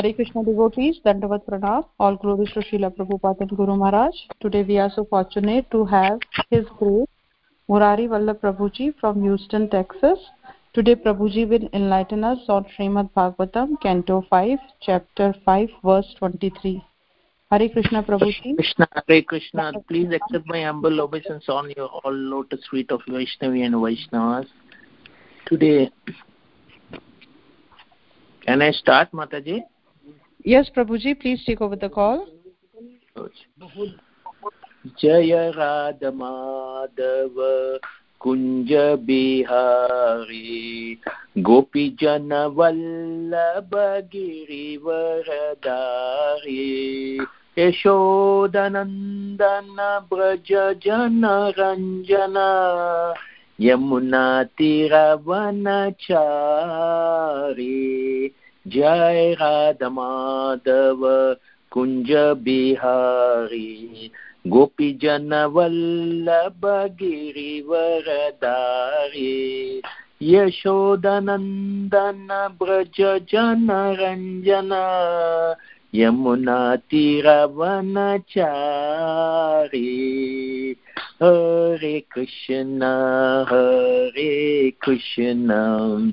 Hare Krishna devotees, Dandavat Pranam, all glories to Srila Prabhupada and Guru Maharaj. Today we are so fortunate to have His Grace Murari Vallabh Prabhuji from Houston, Texas. Today Prabhuji will enlighten us on Srimad Bhagavatam, Canto 5, Chapter 5, Verse 23. Hare Krishna Prabhuji. Krishna, Hare Krishna. Please accept my humble obeisance on your all lotus feet of Vaishnavi and Vaishnavas. Today, can I start, Mataji? Yes, Prabhuji, please take over the call. जय राधमाधव कुञ्ज बिहारी गोपीजनवल्लभ गिरिवरदारी यशोदनन्दन व्रज जनरञ्जन यमुनातिरवनचारी जय राधमाधव कुञ्ज बिहारी। गोपीजनवल्लभ गिरिवरदारी। यशोदनन्दन व्रज जनरञ्जन यमुनातिरवनचारी हरे कृष्ण हरे कृष्ण।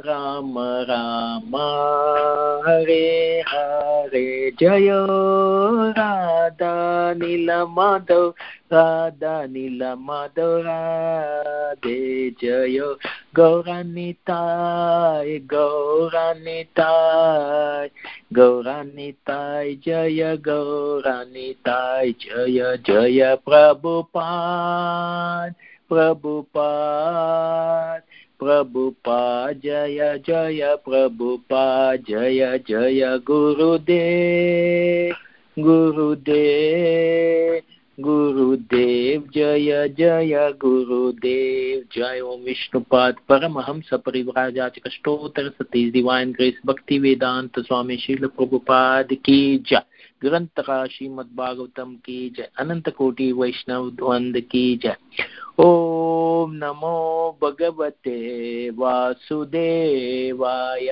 राम राम, हरे हरे, जय। राधा नील माधव, राधा नील माधव, राधे, जय। गौरानिताय गौरानिताय गौरानिताय जय। गौरानिताय जय जय। प्रभुपाद प्रभुपाद। प्रभुपा जय जय प्रभुपा जय जय गुरुदेव गुरुदेव गुरुदेव, जय जय गुरुदेव। जय ओम विष्णुपाद परमहंस परिव्राजाच कष्टोत्तर सती डिवाइन ग्रेस भक्ति वेदांत स्वामी शील प्रभुपाद की जय। ग्रंथका श्रीमद भागवतम की जय। अनंत कोटि वैष्णव द्वंद की जय। ॐ नमो भगवते वासुदेवाय।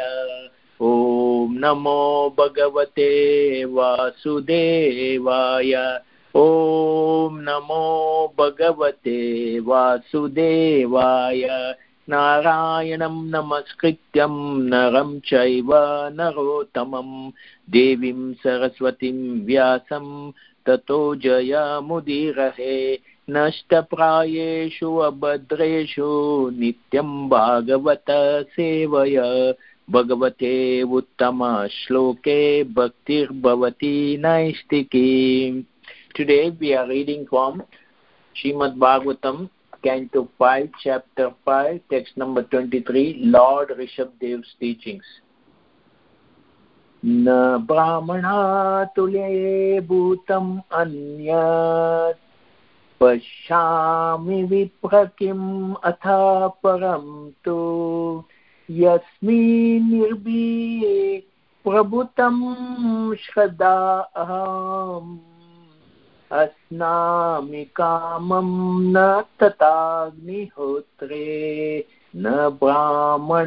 ॐ नमो भगवते वासुदेवाय। ॐ नमो भगवते वासुदेवाय। नारायणं नमस्कृत्यं नरं चैव नरोत्तमं। देवीं सरस्वतीं व्यासं ततो जयमुदीरहे नष्टप्रायेषु अभद्रेषु नित्यं भागवत सेवय। भगवते उत्तमश्लोके भक्तिर्भवति नैष्टिकी Today we are reading from Srimad Canto 5, Chapter 5, text number 23, Lord Rishabdev's teachings. न ब्राह्मणातुल्ये भूतम् अन्यत् पश्यामि विप्र किम् अथ परं तु यस्मिन् निर्भीये प्रभुतं श्रद्धा अहम् अस्नामि कामं न तथाग्निहोत्रे न ब्राह्मणातुलये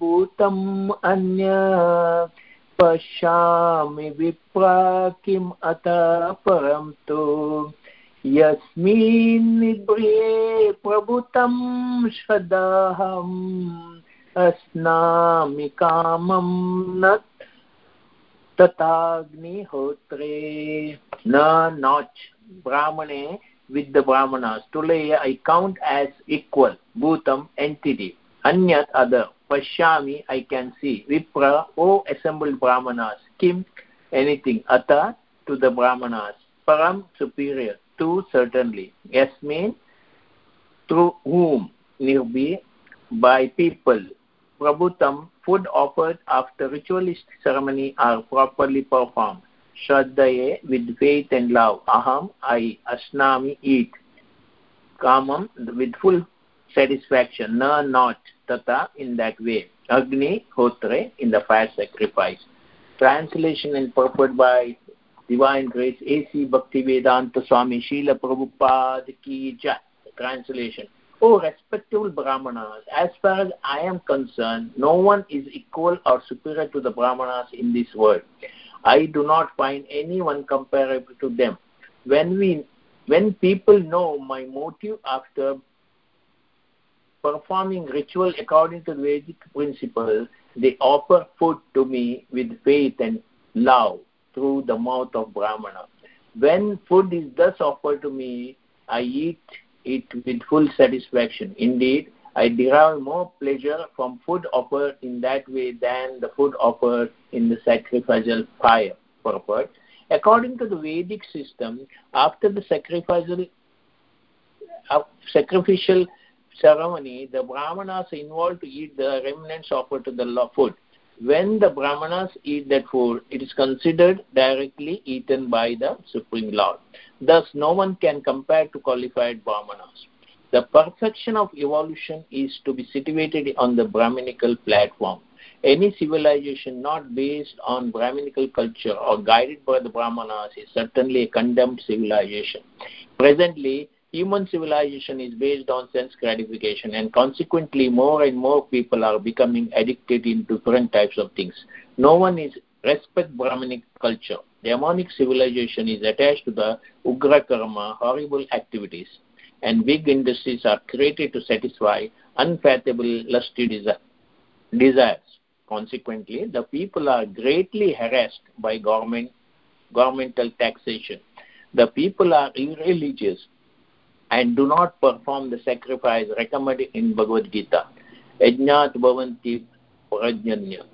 भूतम् अन्य। पश्यामि विप्र किम् अत परं तु। यस्मिन्निभ्ये प्रभुतं श्रद्धाहम्। अस्नामि कामं न तथाग्निहोत्रे न, नाच, ब्राह्मणे विद् द ब्राह्मणास् तुलेय ऐ कौण्ट् एस् इक्वल् भूतम् एण्टिटि अन्यत् अदर् पश्यामि ऐ केन् सी विप्र ओ एसेम्बल् ब्राह्मणास् किम् एनिथिङ्ग् अथ टु द ब्राह्मणास्, परं सुपीरियर् टु सर्टन्लि यस्मिन् through whom निर्बि by people Prabhutam, food offered after ritualistic ceremony are properly performed. Shraddhaye, with faith and love. Aham, I, Asnami, eat. Kamam, with full satisfaction. Na, not. Tata, in that way. Agni, Hotre, in the fire sacrifice. Translation and purport by Divine Grace A.C. Bhaktivedanta Swami Srila Prabhupada Ki Jai. Translation. Oh, respectable Brahmanas, as far as I am concerned, no one is equal or superior to the Brahmanas in this world. I do not find anyone comparable to them. When we when people know my motive after performing ritual according to the Vedic principle, they offer food to me with faith and love through the mouth of Brahmana. When food is thus offered to me, I eat it with full satisfaction. Indeed, I derive more pleasure from food offered in that way than the food offered in the sacrificial fire purpose. According to the Vedic system, after the sacrificial uh, sacrificial ceremony, the Brahmanas are involved to eat the remnants offered to the food. When the Brahmanas eat that food, it is considered directly eaten by the Supreme Lord. Thus, no one can compare to qualified Brahmanas. The perfection of evolution is to be situated on the Brahminical platform. Any civilization not based on Brahminical culture or guided by the Brahmanas is certainly a condemned civilization. Presently, human civilization is based on sense gratification and consequently more and more people are becoming addicted in different types of things no one is respect Brahminic culture demonic civilization is attached to the ugra karma horrible activities and big industries are created to satisfy unfathomable lusty desires consequently the people are greatly harassed by government governmental taxation the people are irreligious and do not perform the sacrifice recommended in Bhagavad Gita. Yajnat bhavanti prajnanya.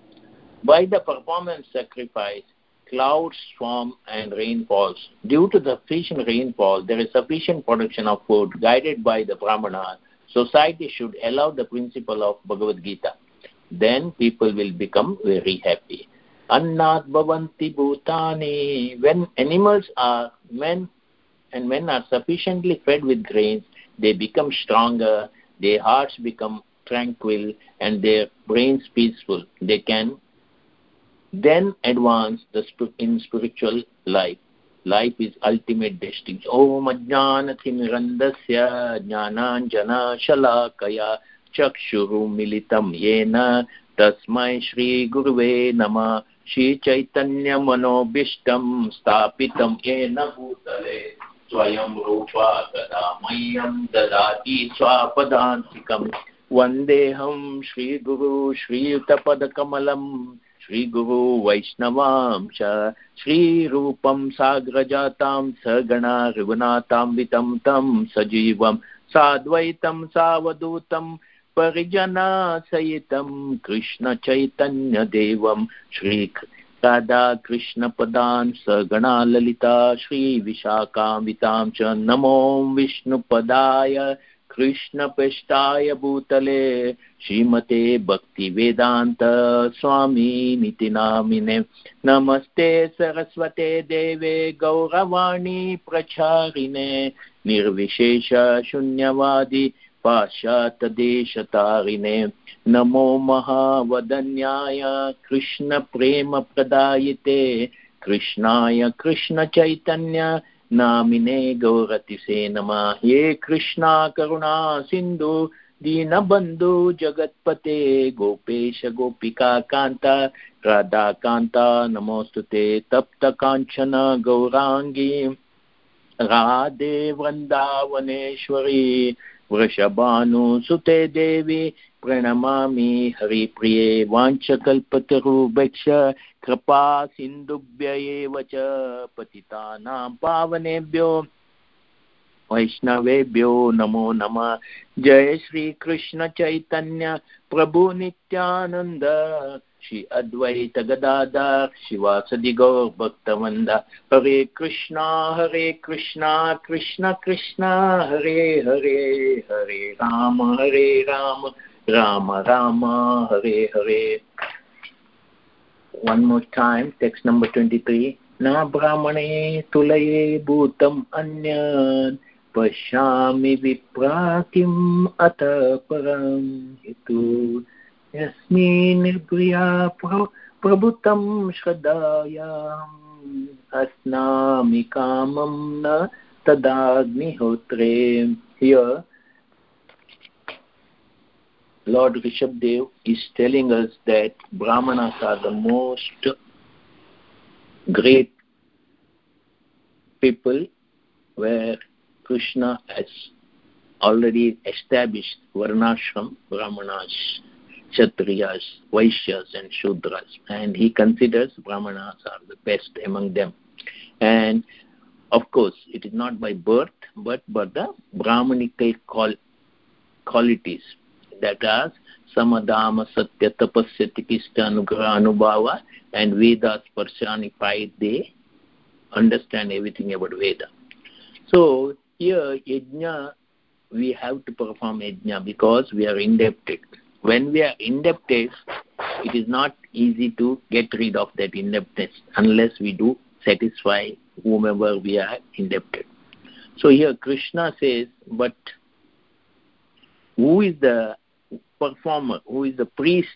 By the performance sacrifice, clouds form and rain falls. Due to the sufficient rainfall, there is sufficient production of food guided by the Brahmana. Society should allow the principle of Bhagavad Gita. Then people will become very happy. Annat bhavanti bhutani. When animals are men and men are sufficiently fed with grains, they become stronger, their hearts become tranquil, and their brains peaceful. They can then advance the in spiritual life. Life is ultimate destiny. Om ajnanathimirantasya jnananjana shalakaya militam yena tasmai shri guruve nama श्रीचैतन्यमनोभीष्टं स्थापितं येन भूतले स्वयं रूपा तदा मह्यं ददाति स्वापदान्तिकम् वन्देऽहं श्रीगुरु श्रीयुतपदकमलं श्रीगुरु वैष्णवां च श्रीरूपं साग्रजातां सगणा रघुनाथान्वितं तं सजीवं साद्वैतं सावधूतं परिजनासहितं कृष्णचैतन्यदेवं श्री राधाकृष्णपदान् सगणा ललिता श्रीविशाखान्वितां च नमो विष्णुपदाय कृष्णपृष्ठाय भूतले श्रीमते भक्तिवेदान्त स्वामीनिति नामिने नमस्ते सरस्वते देवे गौरवाणी प्रचारिणे निर्विशेषशून्यवादी पाश्चात्यदेशतारिणे नमो महावदन्याय कृष्णप्रेमप्रदायिते कृष्णाय कृष्णचैतन्य नामिने गौरतिसे नमः। हे कृष्णा, करुणा, सिन्धु, दीनबन्धु, जगत्पते, गोपेश, गोपिका, कान्ता, राधाकान्ता, नमोऽस्तु ते। तप्तकाञ्चन गौराङ्गी, राधे वृन्दावनेश्वरी, वृषभानुसुते देवी प्रणमामि हरिप्रिये वाञ्छकल्पतरुभक्ष कृपा सिन्धुभ्य एव च पतितानां पावनेभ्यो। वैष्णवेभ्यो नमो नमः। जय श्रीकृष्णचैतन्य प्रभुनित्यानन्द श्री अद्वैत गदाधर शिवासदि गौर हरे कृष्णा हरे कृष्णा, कृष्ण कृष्ण, हरे हरे हरे राम हरे Ram. Ram Ram, Hare Hare. One more time, text number 23 न ब्राह्मणे तुलये भूतम् अन्यत् पश्यामि विप्रा किम् अत परम् हेतु। यस्मिन् प्रिया प्रभुतं श्रद्धायाम् अस्नामि कामं न तदाग्निहोत्रे। Lord Rishabdev is telling us that Brahmanas are the most great people where Krishna has already established Varnashram, Brahmanas, Kshatriyas, Vaishyas and Shudras and he considers Brahmanas are the best among them. And of course, it is not by birth but by the Brahmanical qual- qualities that are samadama satya tapasya tikishta anugraha anubhava and vedas personified they understand everything about veda so here yajna we have to perform yajna because we are indebted. When we are indebted it is not easy to get rid of that indebtedness unless we do satisfy whomever we are indebted. So here krishna says but who is the performer, who is the priest,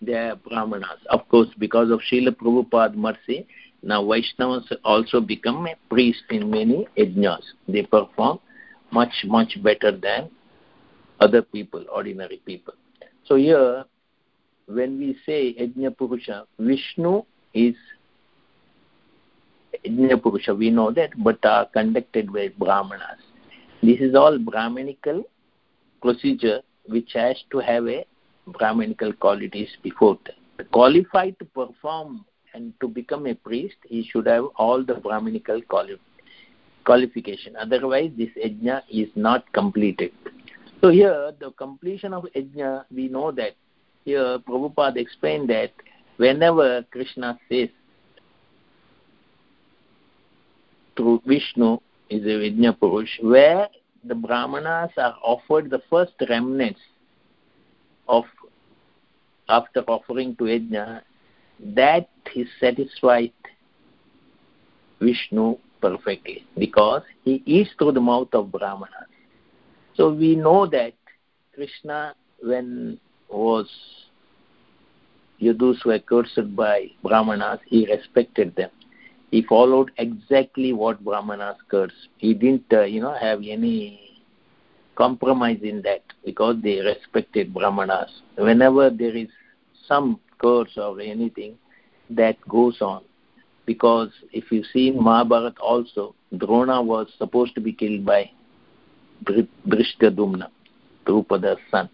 they are Brahmanas. Of course, because of Srila Prabhupada mercy, now Vaishnavas also become a priest in many yajnas. They perform much, much better than other people, ordinary people. So here, when we say Yajna Purusha, Vishnu is Yajna Purusha, we know that, but are conducted by Brahmanas. This is all Brahmanical procedure which has to have a Brahmanical qualities before that. Qualified to perform and to become a priest, he should have all the Brahmanical quali- qualification. Otherwise, this yajna is not completed. So here, the completion of yajna, we know that here Prabhupada explained that whenever Krishna says through Vishnu is a Yajna Purush, where the brahmanas are offered the first remnants of after offering to yajna that is satisfied vishnu perfectly because he is through the mouth of brahmanas. So we know that krishna when was yadus were cursed by brahmanas he respected them he followed exactly what brahmanas cursed. He didn't uh, you know have any compromise in that because they respected brahmanas. Whenever there is some curse or anything that goes on. Because if you see in mahabharat also drona was supposed to be killed by Dhrishtadyumna, Drupada's son.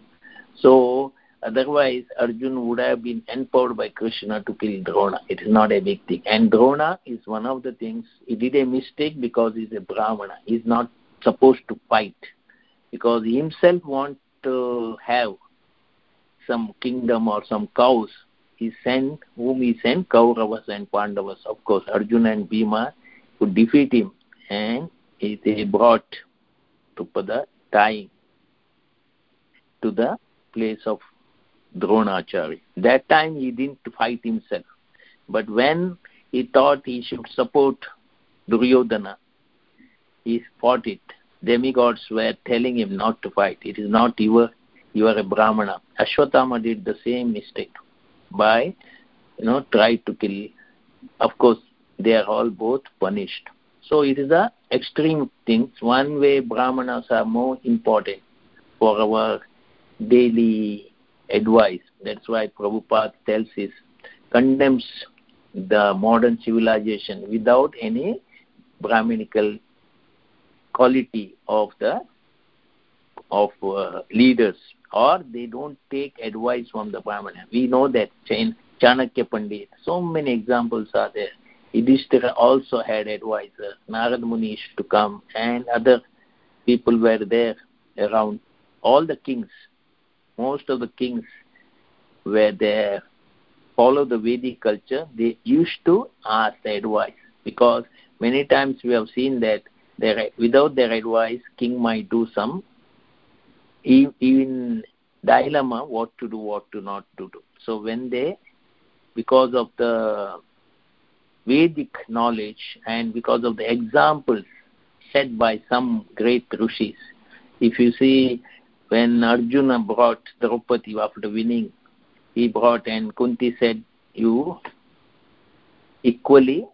So Otherwise, Arjun would have been empowered by Krishna to kill Drona. It is not a big thing. And Drona is one of the things, he did a mistake because he's a Brahmana. He's not supposed to fight because he himself wants to have some kingdom or some cows. He sent, whom he sent, Kauravas and Pandavas. Of course, Arjuna and Bhima could defeat him. And they brought Drupada dying to the place of Dronacharya. That time he didn't fight himself. But when he thought he should support Duryodhana, he fought it. Demigods were telling him not to fight. It is not you, you are a Brahmana. Ashwatthama did the same mistake by, you know, try to kill. Of course, they are all both punished. So it is a extreme things. One way Brahmanas are more important for our daily advice. That's why Prabhupada tells us, condemns the modern civilization without any Brahminical quality of the of uh, leaders or they don't take advice from the Brahmana. We know that Chain, Chanakya Pandit, so many examples are there. Yudhishthira also had advisors. Narad Muni to come and other people were there around. All the kings most of the kings where they follow the Vedic culture, they used to ask the advice because many times we have seen that without their advice, king might do some even dilemma what to do, what to not to do. So when they, because of the Vedic knowledge and because of the examples set by some great rishis, if you see when Arjuna brought Draupadi after winning, he brought and Kunti said, you equally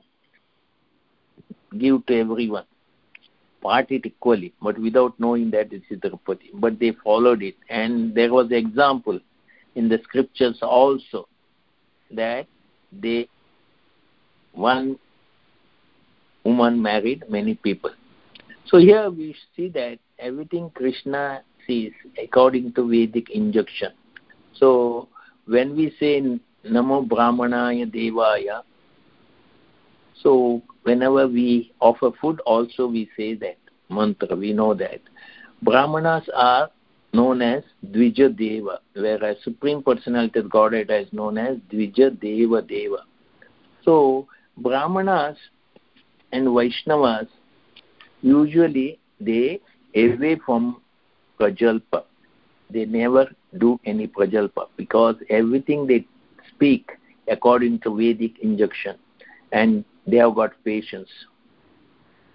give to everyone part it equally, but without knowing that it is Draupadi. But they followed it, and there was example in the scriptures also that they one woman married many people. So here we see that everything Krishna according to Vedic injunction. So when we say Namo Brahmanaya Devaya, so whenever we offer food, also we say that mantra, we know that. Brahmanas are known as Dvija Deva, whereas Supreme Personality of Godhead is known as Dvija Deva Deva. So Brahmanas and Vaishnavas usually they away from Prajalpa. They never do any Prajalpa because everything they speak according to Vedic injunction and they have got patience.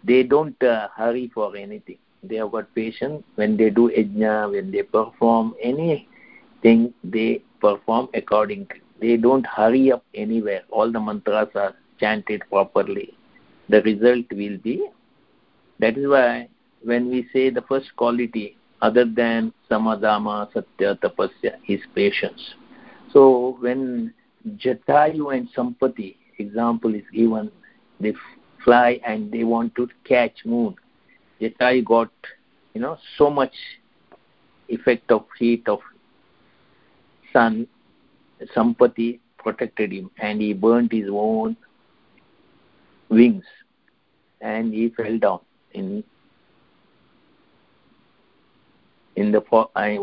They don't uh, hurry for anything. They have got patience when they do yajna, when they perform anything, they perform according. They don't hurry up anywhere. All the mantras are chanted properly. The result will be. That is why when we say the first quality, other than samadama, satya, tapasya, is patience. So when Jatayu and Sampati example is given they fly and they want to catch moon. Jatayu got, you know, so much effect of heat of sun. Sampati protected him and he burnt his own wings and he fell down in in the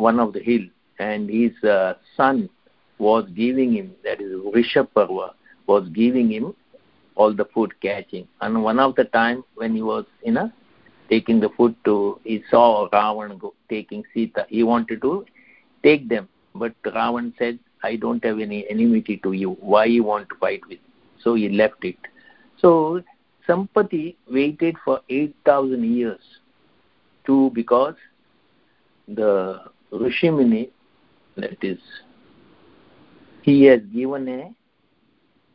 one of the hill and his uh, son was giving him that is Rishaparva was giving him all the food catching. And one of the time when he was, you know, taking the food to, he saw Ravan go, taking Sita. He wanted to take them, but Ravan said, I don't have any enmity to you. Why you want to fight with? So he left it. So Sampati waited for 8,000 years to because the Rishimuni, that is, he has given a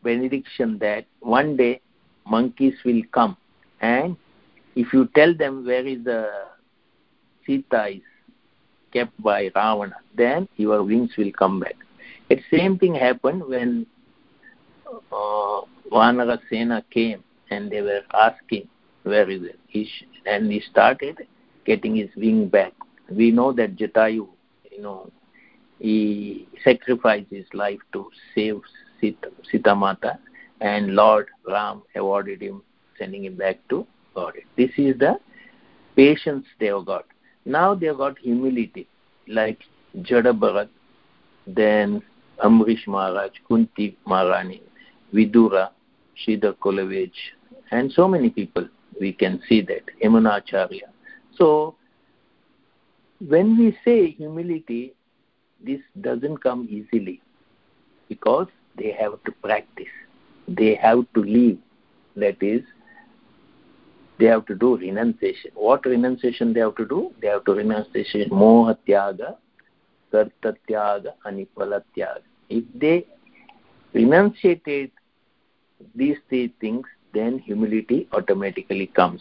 benediction that one day monkeys will come and if you tell them where is the Sita is kept by Ravana, then your wings will come back. The same thing happened when uh, Vanara Sena came and they were asking where is it, he and he started getting his wing back. We know that Jatayu, you know, he sacrificed his life to save Sita, Sita Mata, and Lord Ram awarded him, sending him back to God. This is the patience they have got. Now they have got humility, like Jada Bharat, then Amrish Maharaj, Kunti Maharani, Vidura, Sridhar Kolavej, and so many people. We can see that, Yamunacharya. So, when we say humility, this doesn't come easily because they have to practice. They have to live that is they have to do renunciation. What renunciation they have to do? They have to renunciation. Moha tyaga karta anipala tyaga. If they renunciated these three things then humility automatically comes.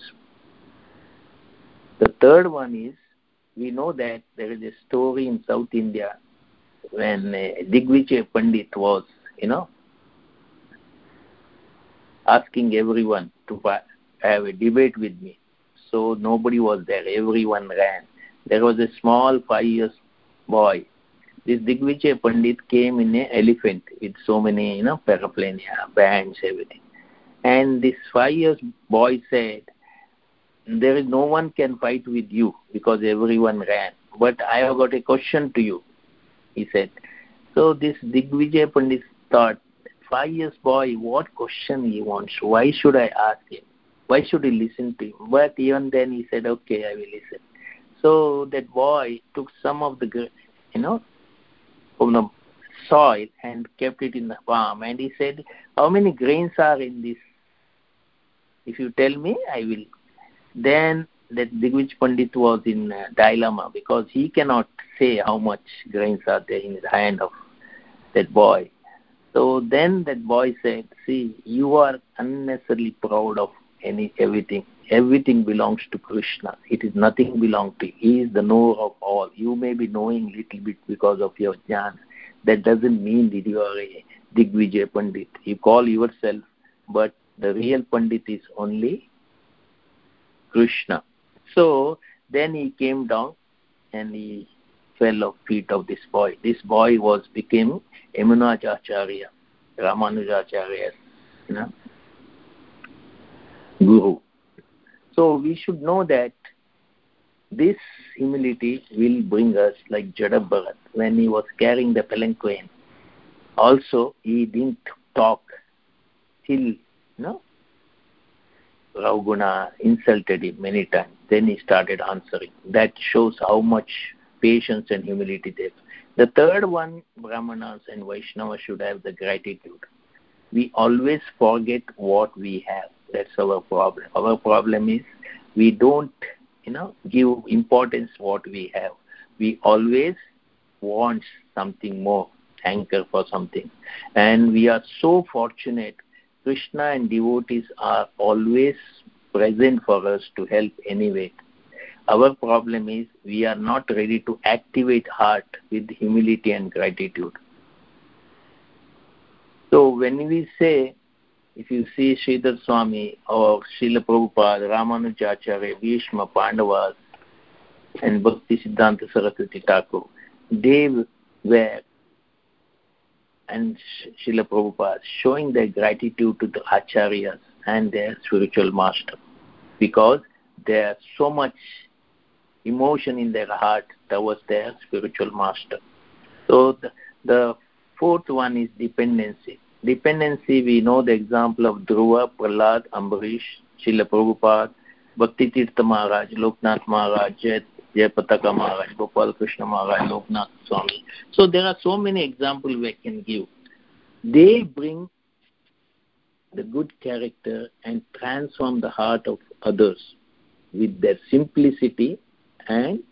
The third one is we know that there is a story in south india when uh, digvijay pandit was you know, asking everyone to have a debate with me. So nobody was there. Everyone ran. There was a small five years boy. This Digvijay Pandit came in an elephant with so many, you know, paraphernalia, bands, everything. And this five years boy said, there is no one can fight with you because everyone ran. But I have got a question to you, he said. So this Digvijay Pandit thought, five years boy, what question he wants? Why should I ask him? Why should he listen to him? But even then he said, okay, I will listen. So that boy took some of the, you know, from the soil and kept it in the palm. And he said, How many grains are in this? If you tell me, I will. Then that Digvij Pandit was in dilemma because he cannot say how much grains are there in the hand of that boy. So then that boy said, See, you are unnecessarily proud of any everything. Everything belongs to Krishna. It is nothing belong to you. He is the knower of all. You may be knowing little bit because of your jnana. That doesn't mean that you are a Digvijay Pandit. You call yourself, but the real Pandit is only Krishna. So then he came down and he fell off feet of this boy. This boy was became Yamunacharya, Ramanujacharya's you know, guru. So we should know that this humility will bring us like Jadabharat when he was carrying the palanquin. Also, he didn't talk till you know, Rahugana insulted him many times. Then he started answering. That shows how much patience and humility they have. The third one, Brahmanas and Vaishnavas should have the gratitude. We always forget what we have. That's our problem. Our problem is we don't, you know, give importance what we have. We always want something more, anchor for something. And we are so fortunate Krishna and devotees are always present for us to help anyway. Our problem is we are not ready to activate heart with humility and gratitude. So when we say, if you see Sridhar Swami or Srila Prabhupada, Ramanujacharya, Bhishma, Pandavas, and Bhakti Siddhanta Saraswati Thakur, they were and Srila Prabhupada showing their gratitude to the acharyas and their spiritual master because there's so much emotion in their heart towards their spiritual master. So the, the fourth one is dependency. Dependency, we know the example of Dhruva, Prahlad, Ambarish, Srila Prabhupada, Bhakti Tirtha Maharaj, Loknath Maharaj, Jayapataka Maharaj, Gopal Krishna Maharaj, Loknath Swami. So there are so many examples we can give. They bring the good character and transform the heart of others with their simplicity and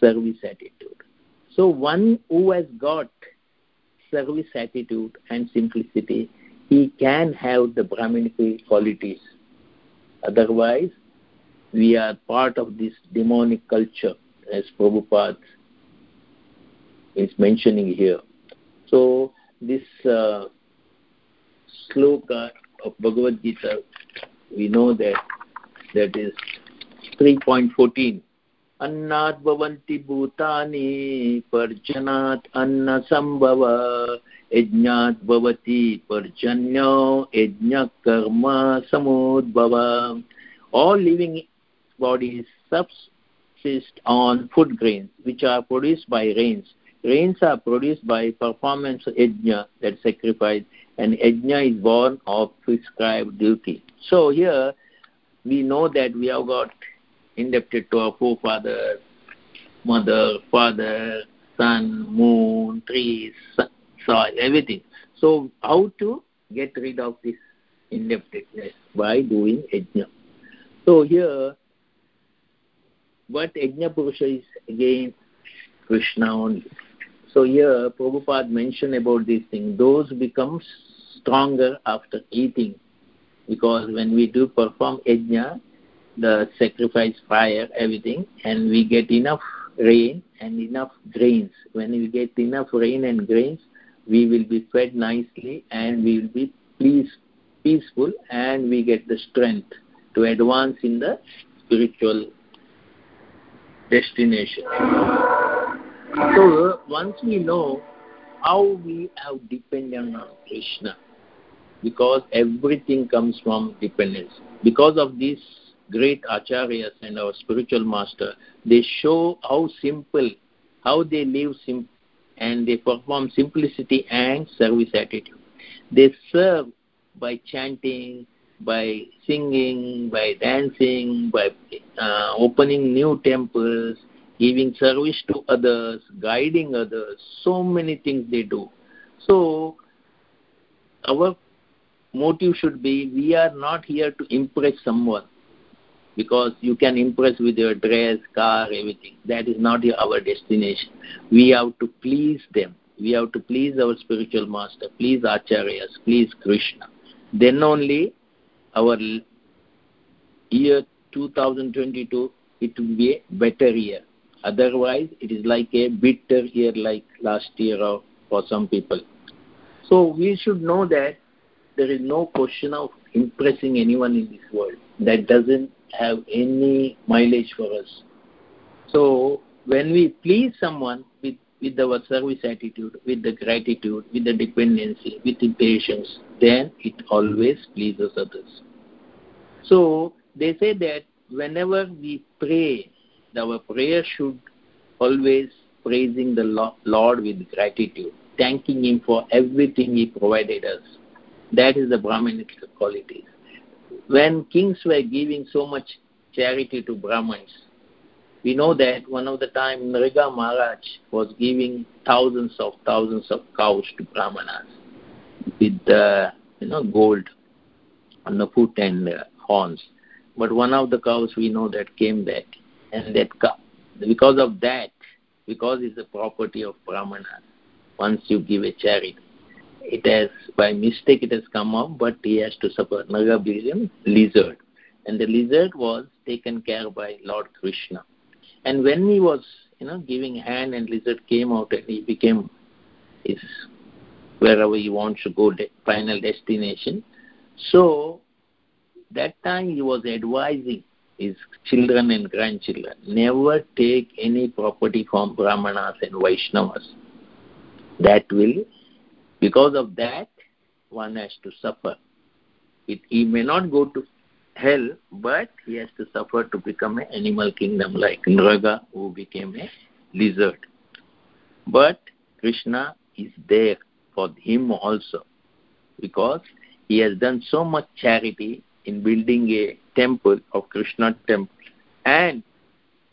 service attitude. So one who has got service attitude and simplicity, he can have the Brahminical qualities. Otherwise, we are part of this demonic culture, as Prabhupada is mentioning here. So this uh, sloka of Bhagavad Gita, we know that that is 3.14. अन्नात् भवन्ति भूतानि पर्जनात् अन्नसम्भव यज्ञात् भवति पर्जन्यो यज्ञकर्म समुद्भव all living bodies subsist on food grains which are produced by rains. Rains are produced by performance of yajna that sacrifice and yajna is born of prescribed duty. So here we know that we have got indebted to our forefathers mother father sun moon trees soil everything. So how to get rid of this indebtedness? By doing yajna. So here but yajna purusha is again krishna only. So here prabhupada mentioned about this thing. Those become stronger after eating. Because when we do perform yajna the sacrifice fire everything and we get enough rain and enough grains. When we get enough rain and grains we will be fed nicely and we will be pleased, peaceful and we get the strength to advance in the spiritual destination. So once we know how we have dependent on Krishna, because everything comes from dependence. Because of these great acharyas and our spiritual master, they show how simple, how they live simple, and they perform simplicity and service attitude. They serve by chanting, by singing, by dancing, by uh, opening new temples, giving service to others, guiding others, so many things they do. So, our motive should be we are not here to impress someone because you can impress with your dress, car, everything. That is not our destination. We have to please them. We have to please our spiritual master, please acharyas, please Krishna. Then only our year 2022 it will be a better year. Otherwise, it is like a bitter year like last year or for some people. So we should know that there is no question of impressing anyone in this world. That doesn't have any mileage for us. So when we please someone with, with our service attitude, with the gratitude, with the dependency, with the patience, then it always pleases others. So they say that whenever we pray, our prayer should always praising the Lord with gratitude, thanking Him for everything He provided us. That is the Brahminic qualities. When kings were giving so much charity to Brahmins, we know that one of the time Nriga Maharaj was giving thousands of thousands of cows to Brahmanas with uh, you know gold on the foot and uh, horns. But one of the cows we know that came back, and that cow, because of that, because it's a property of Brahmanas, once you give a charity, it has by mistake it has come up, but he has to suffer Nagabhijam lizard, and the lizard was taken care by Lord Krishna. And when he was, you know, giving hand, and lizard came out, and he became his wherever he wants to go, de- final destination. So that time he was advising his children and grandchildren never take any property from brahmanas and vaishnavas that will because of that one has to suffer it, he may not go to hell but he has to suffer to become an animal kingdom like nraga who became a lizard but krishna is there for him also because he has done so much charity in building a temple of Krishna temple and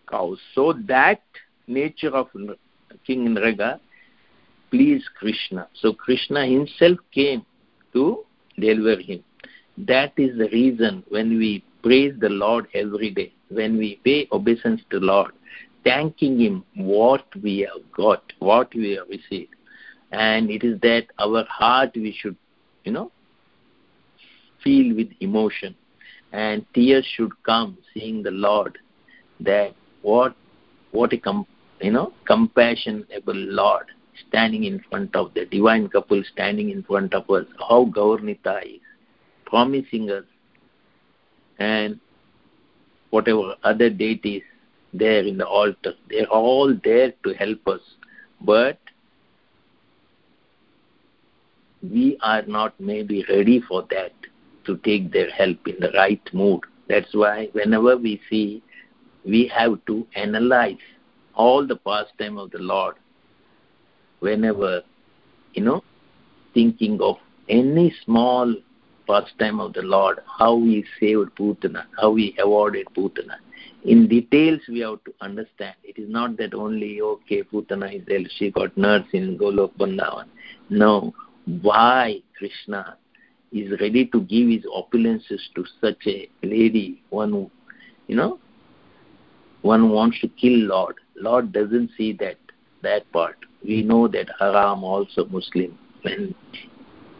cows. So that nature of King Nraga pleased Krishna. So Krishna himself came to deliver him. That is the reason when we praise the Lord every day, when we pay obeisance to Lord, thanking Him what we have got, what we have received. And it is that our heart we should, you know, feel with emotion. And tears should come seeing the lord that what what a com, you know compassionable lord standing in front of the divine couple standing in front of us. How gaurnita is promising us and whatever other deities there in the altar they're all there to help us but we are not maybe ready for that to take their help in the right mood. That's why whenever we see, we have to analyze all the pastime of the Lord. Whenever, you know, thinking of any small pastime of the Lord, how he saved Putana, how he avoided Putana. In details, we have to understand. It is not that only, okay, Putana is there, she got nursed in Golok Vrindavan. No. Why Krishna is ready to give his opulences to such a lady, one who, you know, one wants to kill Lord. Lord doesn't see that that part. We know that Haram also Muslim. When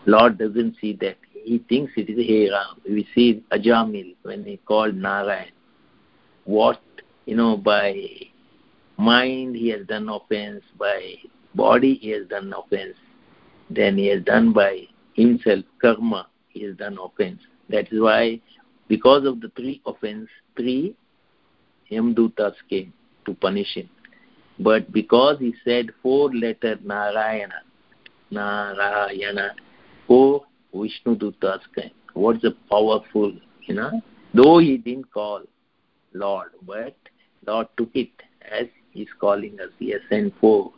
Lord doesn't see that, he thinks it is Haram. We see Ajamil when he called Narayan. What you know by mind he has done offense, by body he has done offense, then he has done by himself, karma, he has done offense. That is why, because of the three offense, three Yamdutas came to punish him. But because he said four letter Narayana, Narayana, four Vishnu came. What's the powerful, you know? Though he didn't call Lord, but Lord took it as he's calling us. He has sent four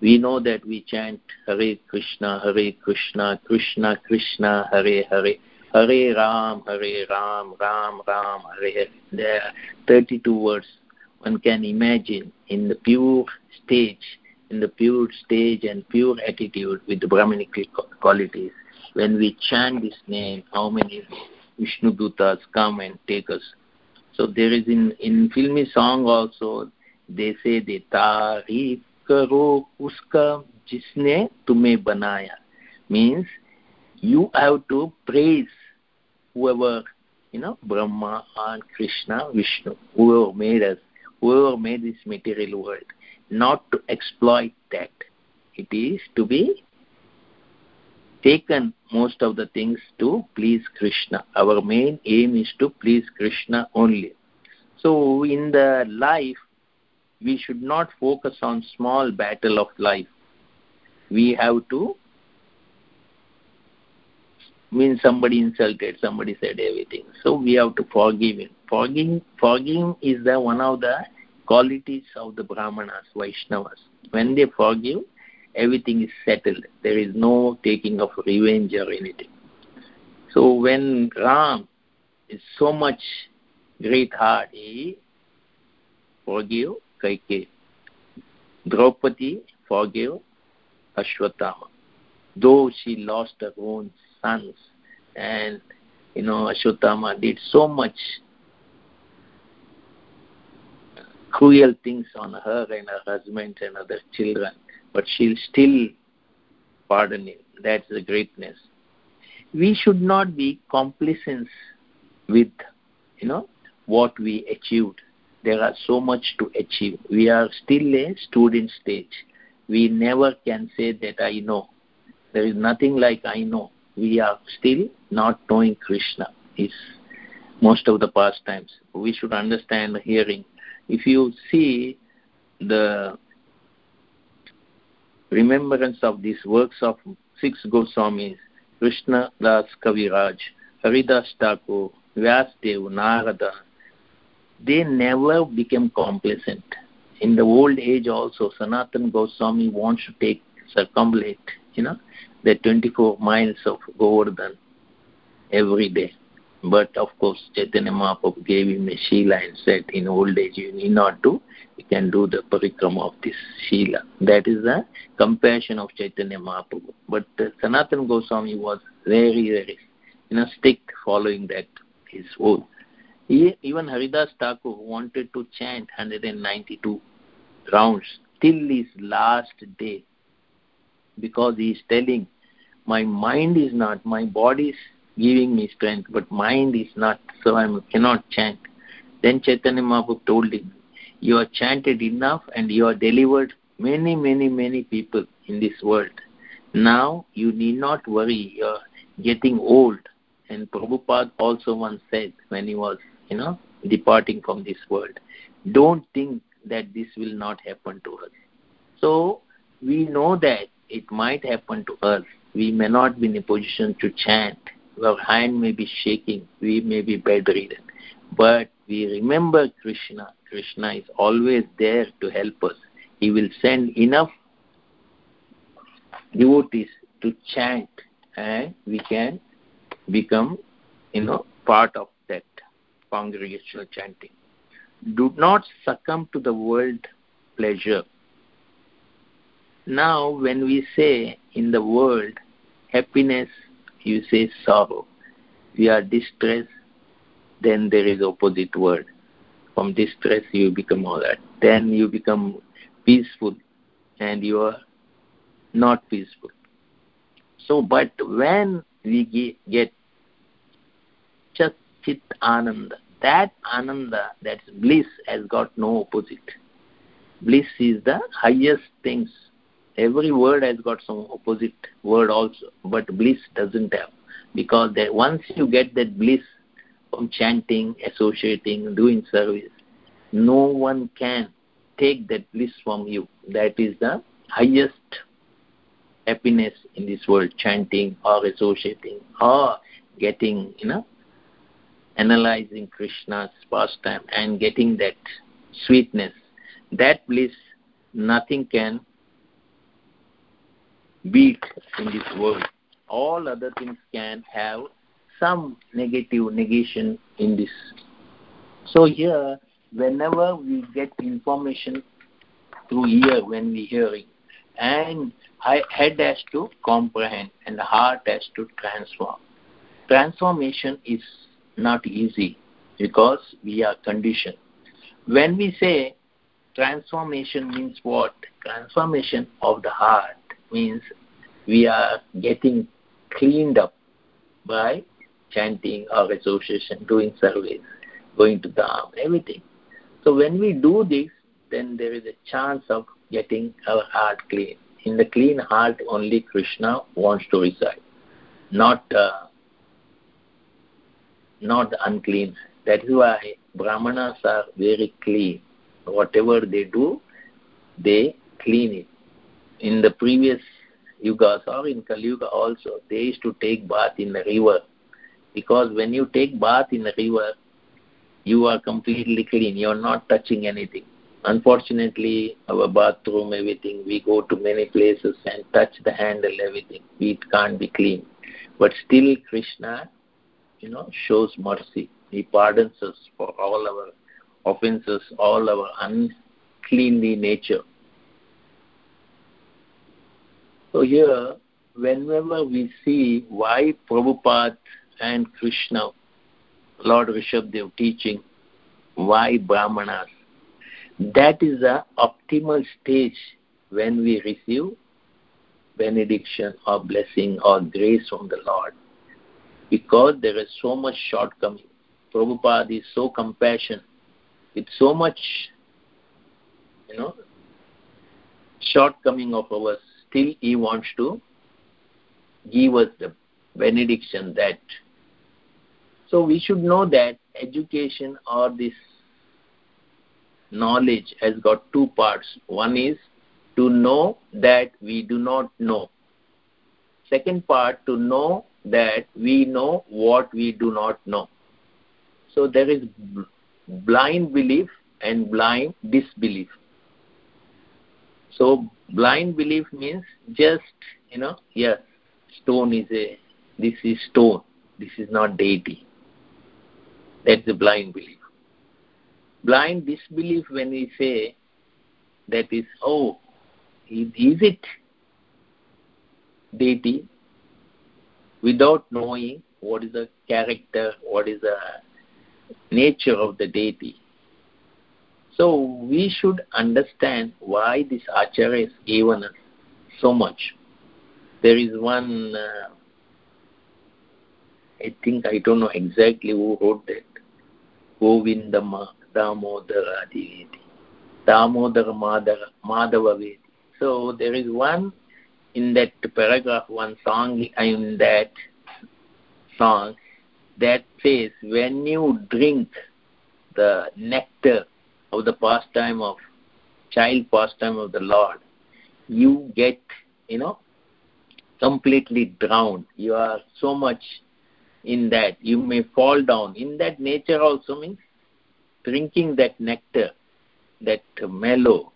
we know that we chant Hare Krishna, Hare Krishna, Krishna Krishna, Hare Hare, Hare Ram, Hare Ram, Ram Ram, Hare. There are 32 words one can imagine in the pure stage, in the pure stage and pure attitude with the qualities when we chant this name, how many Vishnu Dutas come and take us. So there is in, in filmy song also, they say, they tarif karo uska jisne tume banaya. Means you have to praise whoever, you know, Brahma and Krishna, Vishnu, whoever made us, whoever made this material world, not to exploit that. It is to be taken most of the things to please krishna. Our main aim is to please krishna only. So in the life we should not focus on small battle of life. We have to mean somebody insulted somebody said everything. So we have to forgive him. Forgiving forgiving is the one of the qualities of the brahmanas vaishnavas. When they forgive everything is settled. There is no taking of revenge or anything. So when ram is so much great heart he forgive kaikeyi uh, draupadi forgive ashwatthama. Though she lost her own sons and you know ashwatthama did so much cruel things on her and her husband and other children but she'll still pardon him. That's the greatness. We should not be complacent with you know what we achieved. There are so much to achieve. We are still a student stage. We never can say that i know. There is nothing like i know. We are still not knowing krishna. Is most of the pastimes. We should understand hearing. If you see the remembrance of these works of six Goswamis, Krishna Das Kaviraj, Haridas Thakur, Vyasdev, Narada, they never became complacent. In the old age also, Sanatan Goswami wants to take circumambulate, you know, the 24 miles of Govardhan every day. But of course, Chaitanya Mahaprabhu gave him a shila and said, in old age you need not do, you can do the parikrama of this shila. That is the compassion of Chaitanya Mahaprabhu. But uh, Sanatana Goswami was very, very, you know, strict following that, his oath. He, even Haridas Thakur wanted to chant 192 rounds till his last day because he is telling, my mind is not, my body is giving me strength, but mind is not, so I cannot chant. Then Chaitanya Mahaprabhu told him, you have chanted enough and you have delivered many, many, many people in this world. Now you need not worry, you are getting old. And Prabhupada also once said when he was, you know, departing from this world, don't think that this will not happen to us. So we know that it might happen to us. We may not be in a position to chant our hand may be shaking, we may be bedridden, but we remember Krishna. Krishna is always there to help us. He will send enough devotees to chant and we can become, you know, part of that congregational chanting. Do not succumb to the world pleasure. Now, when we say in the world, happiness you say sorrow. You are distressed, then there is opposite word. From distress you become all that. Then you become peaceful and you are not peaceful. So, but when we get just chit ananda, that ananda, that bliss has got no opposite. Bliss is the highest things every word has got some opposite word also but bliss doesn't have. Because that once you get that bliss from chanting associating doing service no one can take that bliss from you. That is the highest happiness in this world chanting or associating or getting you know analyzing krishna's pastime and getting that sweetness. That bliss nothing can beat in this world. All other things can have some negative negation in this. So here whenever we get information through ear when we hearing, and head has to comprehend and heart has to transform. Transformation is not easy because we are conditioned. When we say transformation means what? Transformation of the heart means we are getting cleaned up by chanting or association, doing service, going to the Dham, everything. So when we do this, then there is a chance of getting our heart clean. In the clean heart, only Krishna wants to reside, not uh, not unclean. That is why Brahmanas are very clean. Whatever they do, they clean it. In the previous yugas or in Kali Yuga also, they used to take bath in the river. Because when you take bath in the river, you are completely clean. You are not touching anything. Unfortunately, our bathroom, everything, we go to many places and touch the handle, everything. It can't be clean. But still, Krishna, you know, shows mercy. He pardons us for all our offenses, all our uncleanly nature. So here, whenever we see why Prabhupada and Krishna, Lord Rishabdev teaching, why Brahmanas, that is the optimal stage when we receive benediction or blessing or grace from the Lord. Because there is so much shortcoming. Prabhupada is so compassionate, with so much, you know, shortcoming of ours still he wants to give us the benediction that. So we should know that education or this knowledge has got two parts. One is to know that we do not know. Second part to know that we know what we do not know. So there is blind belief and blind disbelief. So blind belief means just, you know, yes, stone is a, this is stone, this is not deity. That's a blind belief. Blind disbelief when we say that is, oh, is it deity? Without knowing what is the character, what is the nature of the deity. So we should understand why this Acharya is given us so much. There is one, uh, I think I don't know exactly who wrote that. Govindama Damodara Adivedi. Damodara Madhava, Madhava. So there is one in that paragraph, one song in that song that says, when you drink the nectar of the pastime of child pastime of the Lord, you get, you know, completely drowned. You are so much in that. You may fall down. In that nature also means drinking that nectar, that mellow,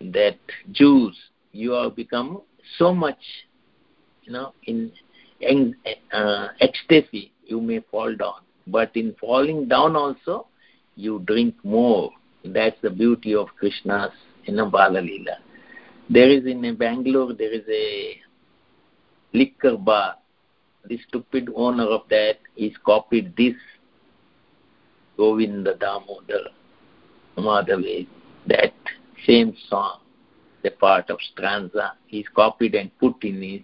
that juice, you have become so much, you know, in uh, ecstasy, you may fall down. But in falling down also, you drink more that's the beauty of Krishna's you know, Bala Leela. There is in Bangalore, there is a liquor bar. The stupid owner of that is copied this Govinda Damodar Madhave, that same song, the part of stanza, he's copied and put in his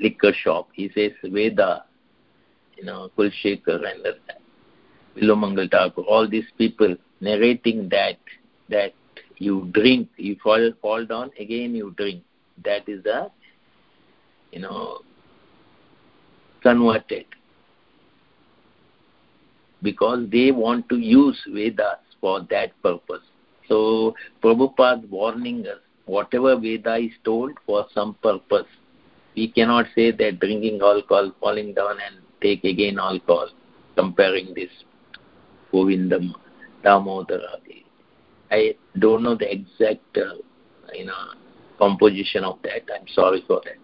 liquor shop. He says Veda, you know, Kulshekar and Bilvamangal Thakur, all these people narrating that that you drink, you fall fall down, again you drink. That is the you know converted. Because they want to use Vedas for that purpose. So Prabhupada warning us, whatever Veda is told for some purpose. We cannot say that drinking alcohol, falling down and take again alcohol, comparing this Govindam Damodara. I don't know the exact, uh, you know, composition of that. I'm sorry for that.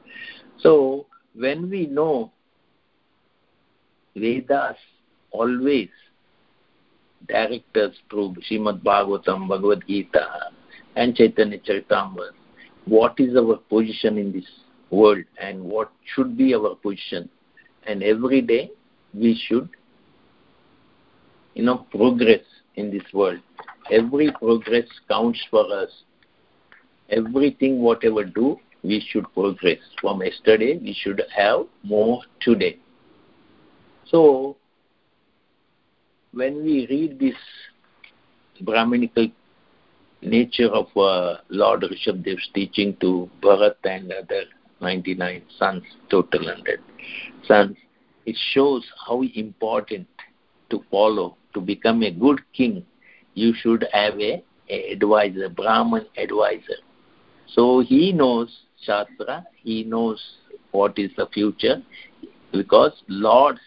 So when we know Vedas always directors through Srimad Bhagavatam, Bhagavad Gita, and Chaitanya Charitamrita. What is our position in this world and what should be our position? And every day we should, you know, progress in this world. Every progress counts for us. Everything, whatever do, we should progress. From yesterday, we should have more today. So, when we read this Brahminical nature of uh, Lord Rishabdev's teaching to Bharat and other 99 sons, total 100 sons, it shows how important to follow, to become a good king, you should have a, a advisor, Brahman advisor. So he knows Shastra, he knows what is the future, because Lord,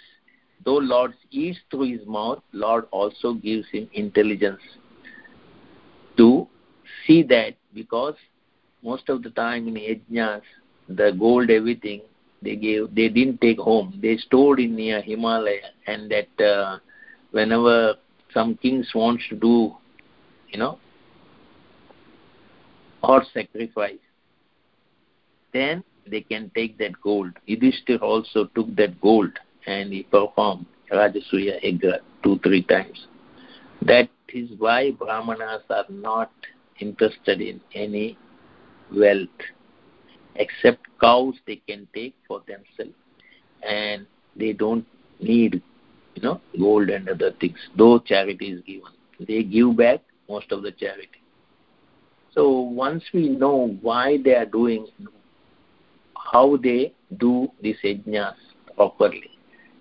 though Lord eats through his mouth, Lord also gives him intelligence to see that because most of the time in yajnas, the gold, everything, they gave, they didn't take home. They stored in near Himalaya, and that uh, whenever some kings wants to do, you know, or sacrifice, then they can take that gold. Yudhishthir also took that gold and he performed Rajasuya Yajna two, three times. That is why Brahmanas are not interested in any wealth except cows they can take for themselves and they don't need you know gold and other things though charity is given they give back most of the charity so once we know why they are doing how they do these yajnas properly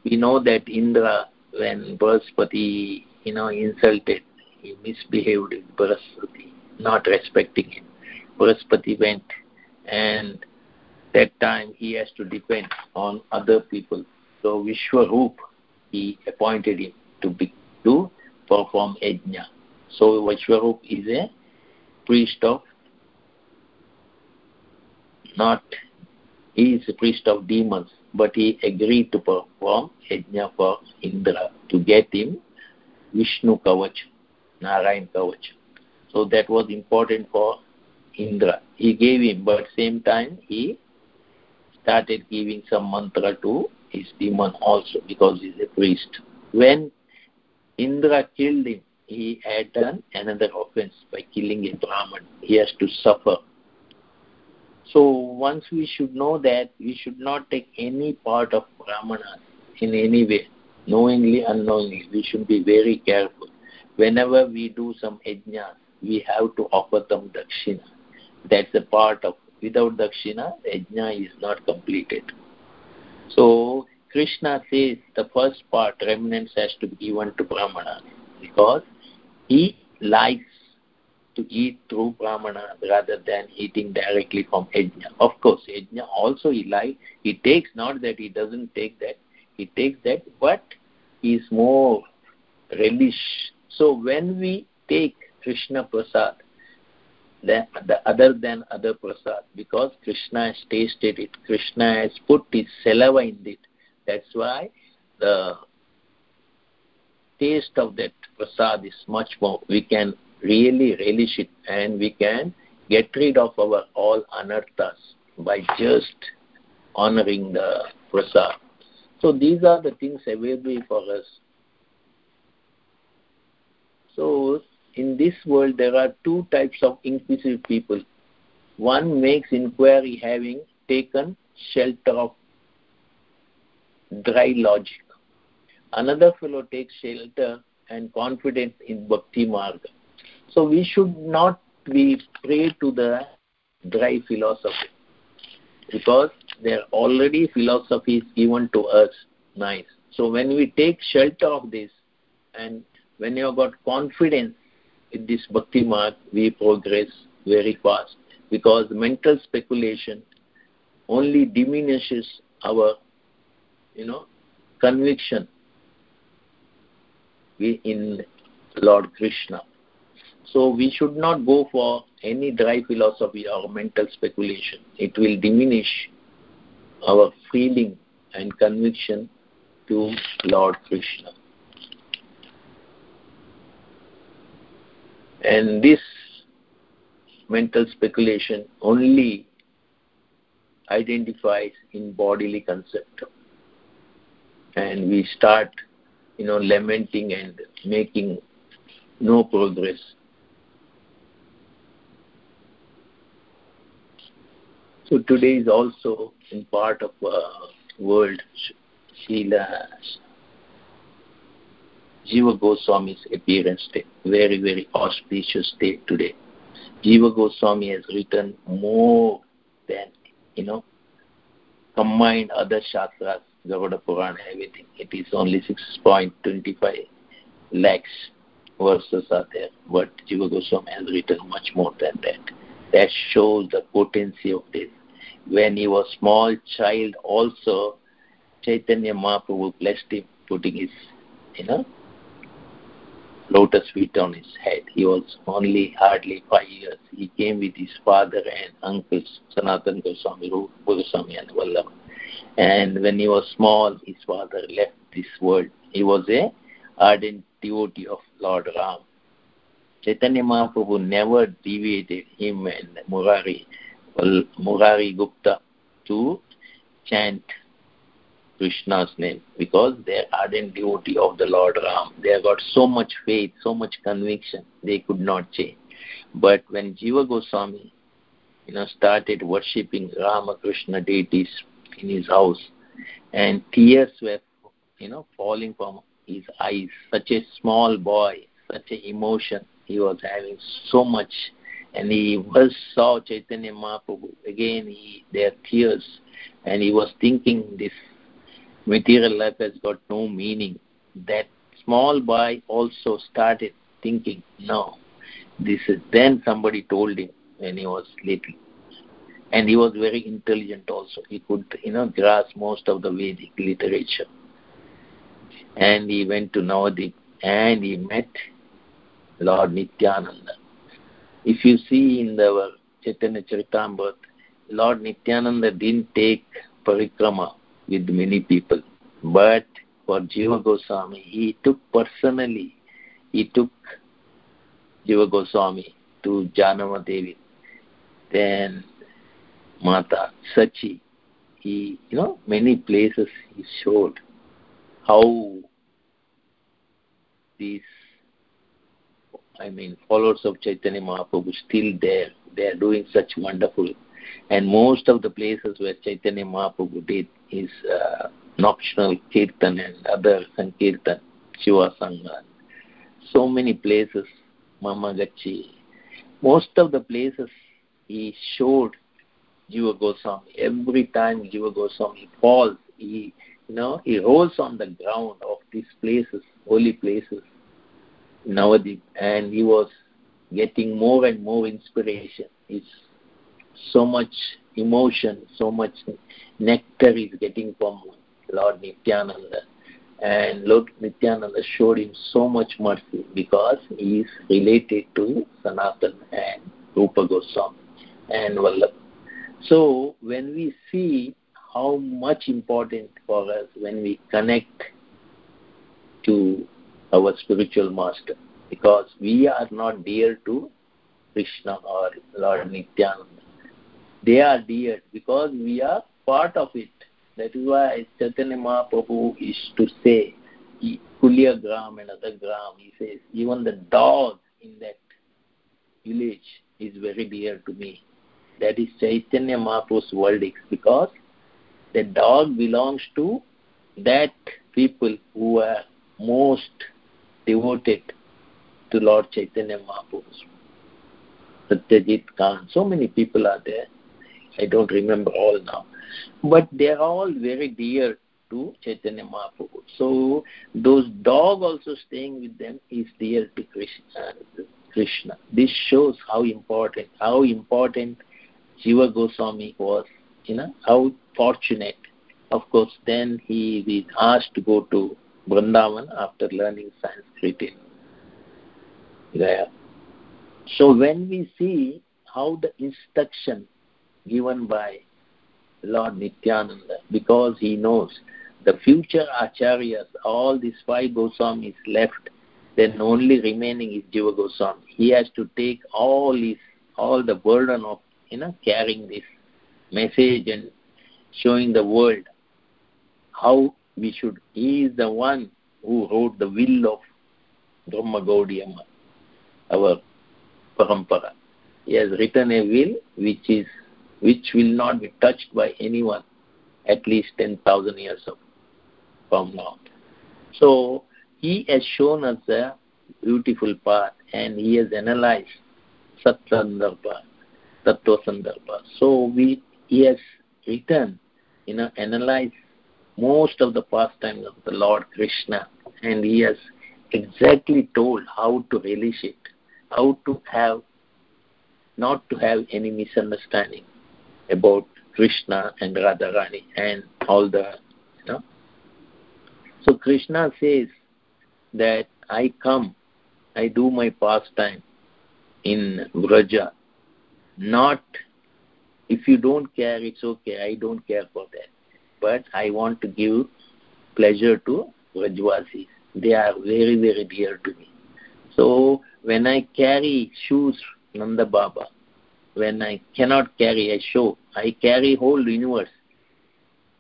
we know that indra when Brahaspati, you know, insulted, he misbehaved with Brahaspati not respecting him. Brahaspati went and that time he has to depend on other people. So Vishwarup, he appointed him to be to perform yajna. So Vishwarup is a priest of not he is a priest of demons, but he agreed to perform yajna for Indra to get him Vishnu Kavach, Narayan Kavach. So that was important for Indra. He gave him, but same time he started giving some mantra to his demon also because he's a priest. When Indra killed him, he had done another offense by killing a Brahman. He has to suffer. So once we should know that, we should not take any part of Brahmana in any way, knowingly, unknowingly. We should be very careful. Whenever we do some yajna, we have to offer them dakshina. That's a part of without dakshina, yajna is not completed. So Krishna says the first part, remnants has to be given to Brahmana because he likes to eat through Brahmana rather than eating directly from yajna. Of course, yajna also he likes, he takes, not that he doesn't take that, he takes that, but is more relish. So when we take Krishna Prasad, the, the other than other prasad, because Krishna has tasted it, Krishna has put his saliva in it. That's why the taste of that prasad is much more. We can really relish it and we can get rid of our all anarthas by just honoring the prasad. So these are the things available for us. So in this world there are two types of inquisitive people. One makes inquiry having taken shelter of dry logic. Another fellow takes shelter and confidence in bhakti marga. So we should not be prey to the dry philosophy because there are already philosophy is given to us nice. So when we take shelter of this and when you have got confidence in this bhakti marga, we progress very fast because mental speculation only diminishes our, you know, conviction in Lord Krishna. So we should not go for any dry philosophy or mental speculation. It will diminish our feeling and conviction to Lord Krishna. And this mental speculation only identifies in bodily concept. And we start, you know, lamenting and making no progress. So today is also in part of uh, world Srila Jiva Goswami's appearance day. Very, very auspicious day today. Jiva Goswami has written more than, you know, combined other Shastras, Garuda Purana, everything. It is only 6.25 lakhs verses are there, but Jiva Goswami has written much more than that. That shows the potency of this. When he was small child also, Chaitanya Mahaprabhu blessed him, putting his, you know, lotus feet on his head. He was only hardly five years. He came with his father and uncles, Sanatan Goswami, Rupa Goswami and Vallabha. And when he was small, his father left this world. He was a ardent devotee of Lord Ram. Chaitanya Mahaprabhu never deviated him and Murari, Murari Gupta to chant Krishna's name because they are ardent devotee of the Lord Ram. They have got so much faith, so much conviction, they could not change. But when Jiva Goswami, you know, started worshipping Ramakrishna deities in his house, and tears were, you know, falling from his eyes. Such a small boy, such an emotion he was having so much, and he was saw Chaitanya Mahaprabhu. Again, he there tears, and he was thinking this material life has got no meaning. That small boy also started thinking, no, this is. Then somebody told him when he was little, and he was very intelligent also. He could, you know, grasp most of the Vedic literature. And he went to Navadip and he met Lord Nityananda. If you see in the Chaitanya Charitamrita, Lord Nityananda didn't take parikrama with many people. But for Jiva Goswami, he took personally, he took Jiva Goswami to Janama Devi, then Mata, Sachi. He, you know, many places he showed how these, I mean, followers of Chaitanya Mahaprabhu still there. They are doing such wonderful. And most of the places where Chaitanya Mahaprabhu did his uh, nocturnal kirtan and other sankirtan, Shiva Sangha. So many places, Mamagachi. Most of the places he showed Jiva Goswami. Every time Jiva Goswami falls, he you know, he rolls on the ground of these places, holy places, Navadip, and he was getting more and more inspiration. It's so much emotion, so much nectar is getting from Lord Nityananda. And Lord Nityananda showed him so much mercy because he is related to Sanatan and Rupa Goswami and Vallabha. So when we see how much important for us when we connect to our spiritual master, because we are not dear to Krishna or Lord Nityananda. They are dear because we are part of it. That is why Chaitanya Mahaprabhu is to say, Kulina Gram and other Gram, he says, even the dog in that village is very dear to me. That is Chaitanya Mahaprabhu's verdict because the dog belongs to that people who are most devoted to Lord Chaitanya Mahaprabhu. Satyaraja Khan, so many people are there. I don't remember all now. But they are all very dear to Chaitanya Mahaprabhu. So those dog also staying with them is dear to Krishna. Krishna. This shows how important, how important Jiva Goswami was, you know, how fortunate. Of course, then he was asked to go to Vrindavan after learning Sanskrit in Gaya. So when we see how the instruction given by Lord Nityananda, because he knows the future acharyas, all these five Goswamis left, then only remaining is Jiva Goswami. He has to take all his all the burden of you know carrying this message and showing the world how we should. He is the one who wrote the will of Brahma Gaudiyamma, our parampara. He has written a will which is which will not be touched by anyone at least 10,000 years from now. So he has shown us a beautiful path and he has analyzed Satsandarbha, Tattva Sandarbha. So we, he has written, you know, analyzed most of the pastimes of the Lord Krishna and he has exactly told how to relish it, how to have, not to have any misunderstanding about Krishna and Radharani and all the, you know. So Krishna says that I come, I do my pastime in Vraja, not if you don't care, it's okay, I don't care for that. But I want to give pleasure to Vrajvasis. They are very, very dear to me. So when I carry shoes, Nanda Baba, when I cannot carry a show, I carry whole universe,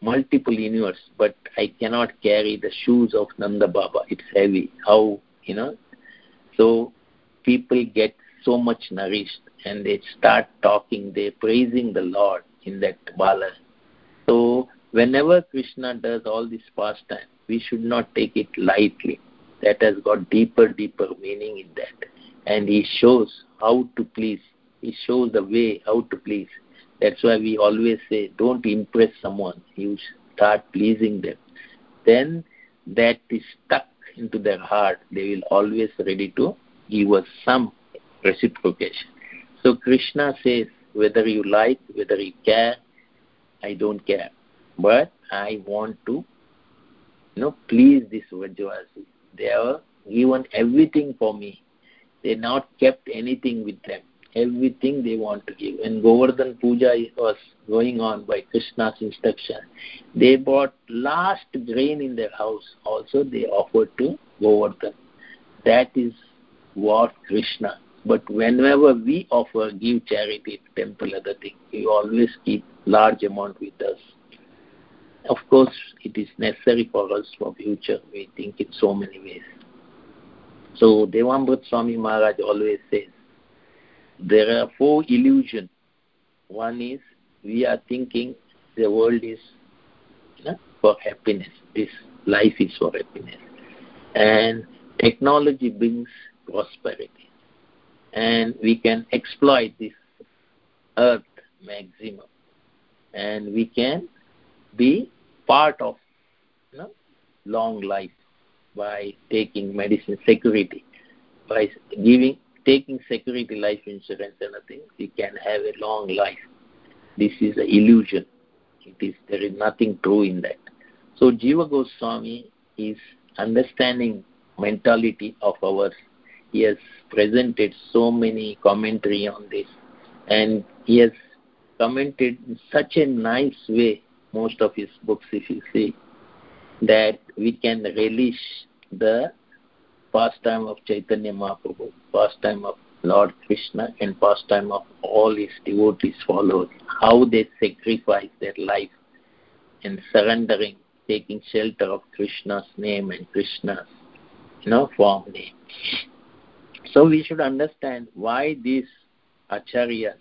multiple universe, but I cannot carry the shoes of Nanda Baba. It's heavy. How, you know? So people get so much nourished and they start talking, they're praising the Lord in that bala. So whenever Krishna does all this pastime, we should not take it lightly. That has got deeper, deeper meaning in that. And he shows how to please. He shows the way how to please. That's why we always say, don't impress someone. You start pleasing them. Then that is stuck into their heart. They will always ready to give us some reciprocation. So Krishna says, whether you like, whether you care, I don't care. But I want to, you know, please this Vrajavasi. They have given everything for me. They not kept anything with them everything they want to give. When Govardhan Puja was going on by Krishna's instruction, they bought last grain in their house. Also, they offered to Govardhan. That is what Krishna. But whenever we offer, give charity, temple, other thing, we always keep large amount with us. Of course, it is necessary for us for future. We think in so many ways. So Devamrit Swami Maharaj always says, there are four illusions. One is we are thinking the world is you know, for happiness. This life is for happiness. And technology brings prosperity. And we can exploit this earth maximum. And we can be part of you know, long life by taking medicine security, by giving taking security life insurance and thing, we can have a long life. This is an illusion. It is there is nothing true in that. So Jiva Goswami is understanding mentality of ours. He has presented so many commentary on this and he has commented in such a nice way most of his books if you see that we can relish the pastime of Chaitanya Mahaprabhu, pastime of Lord Krishna, and pastime of all his devotees followers, how they sacrifice their life in surrendering, taking shelter of Krishna's name and Krishna's you know, form name. So we should understand why these acharyas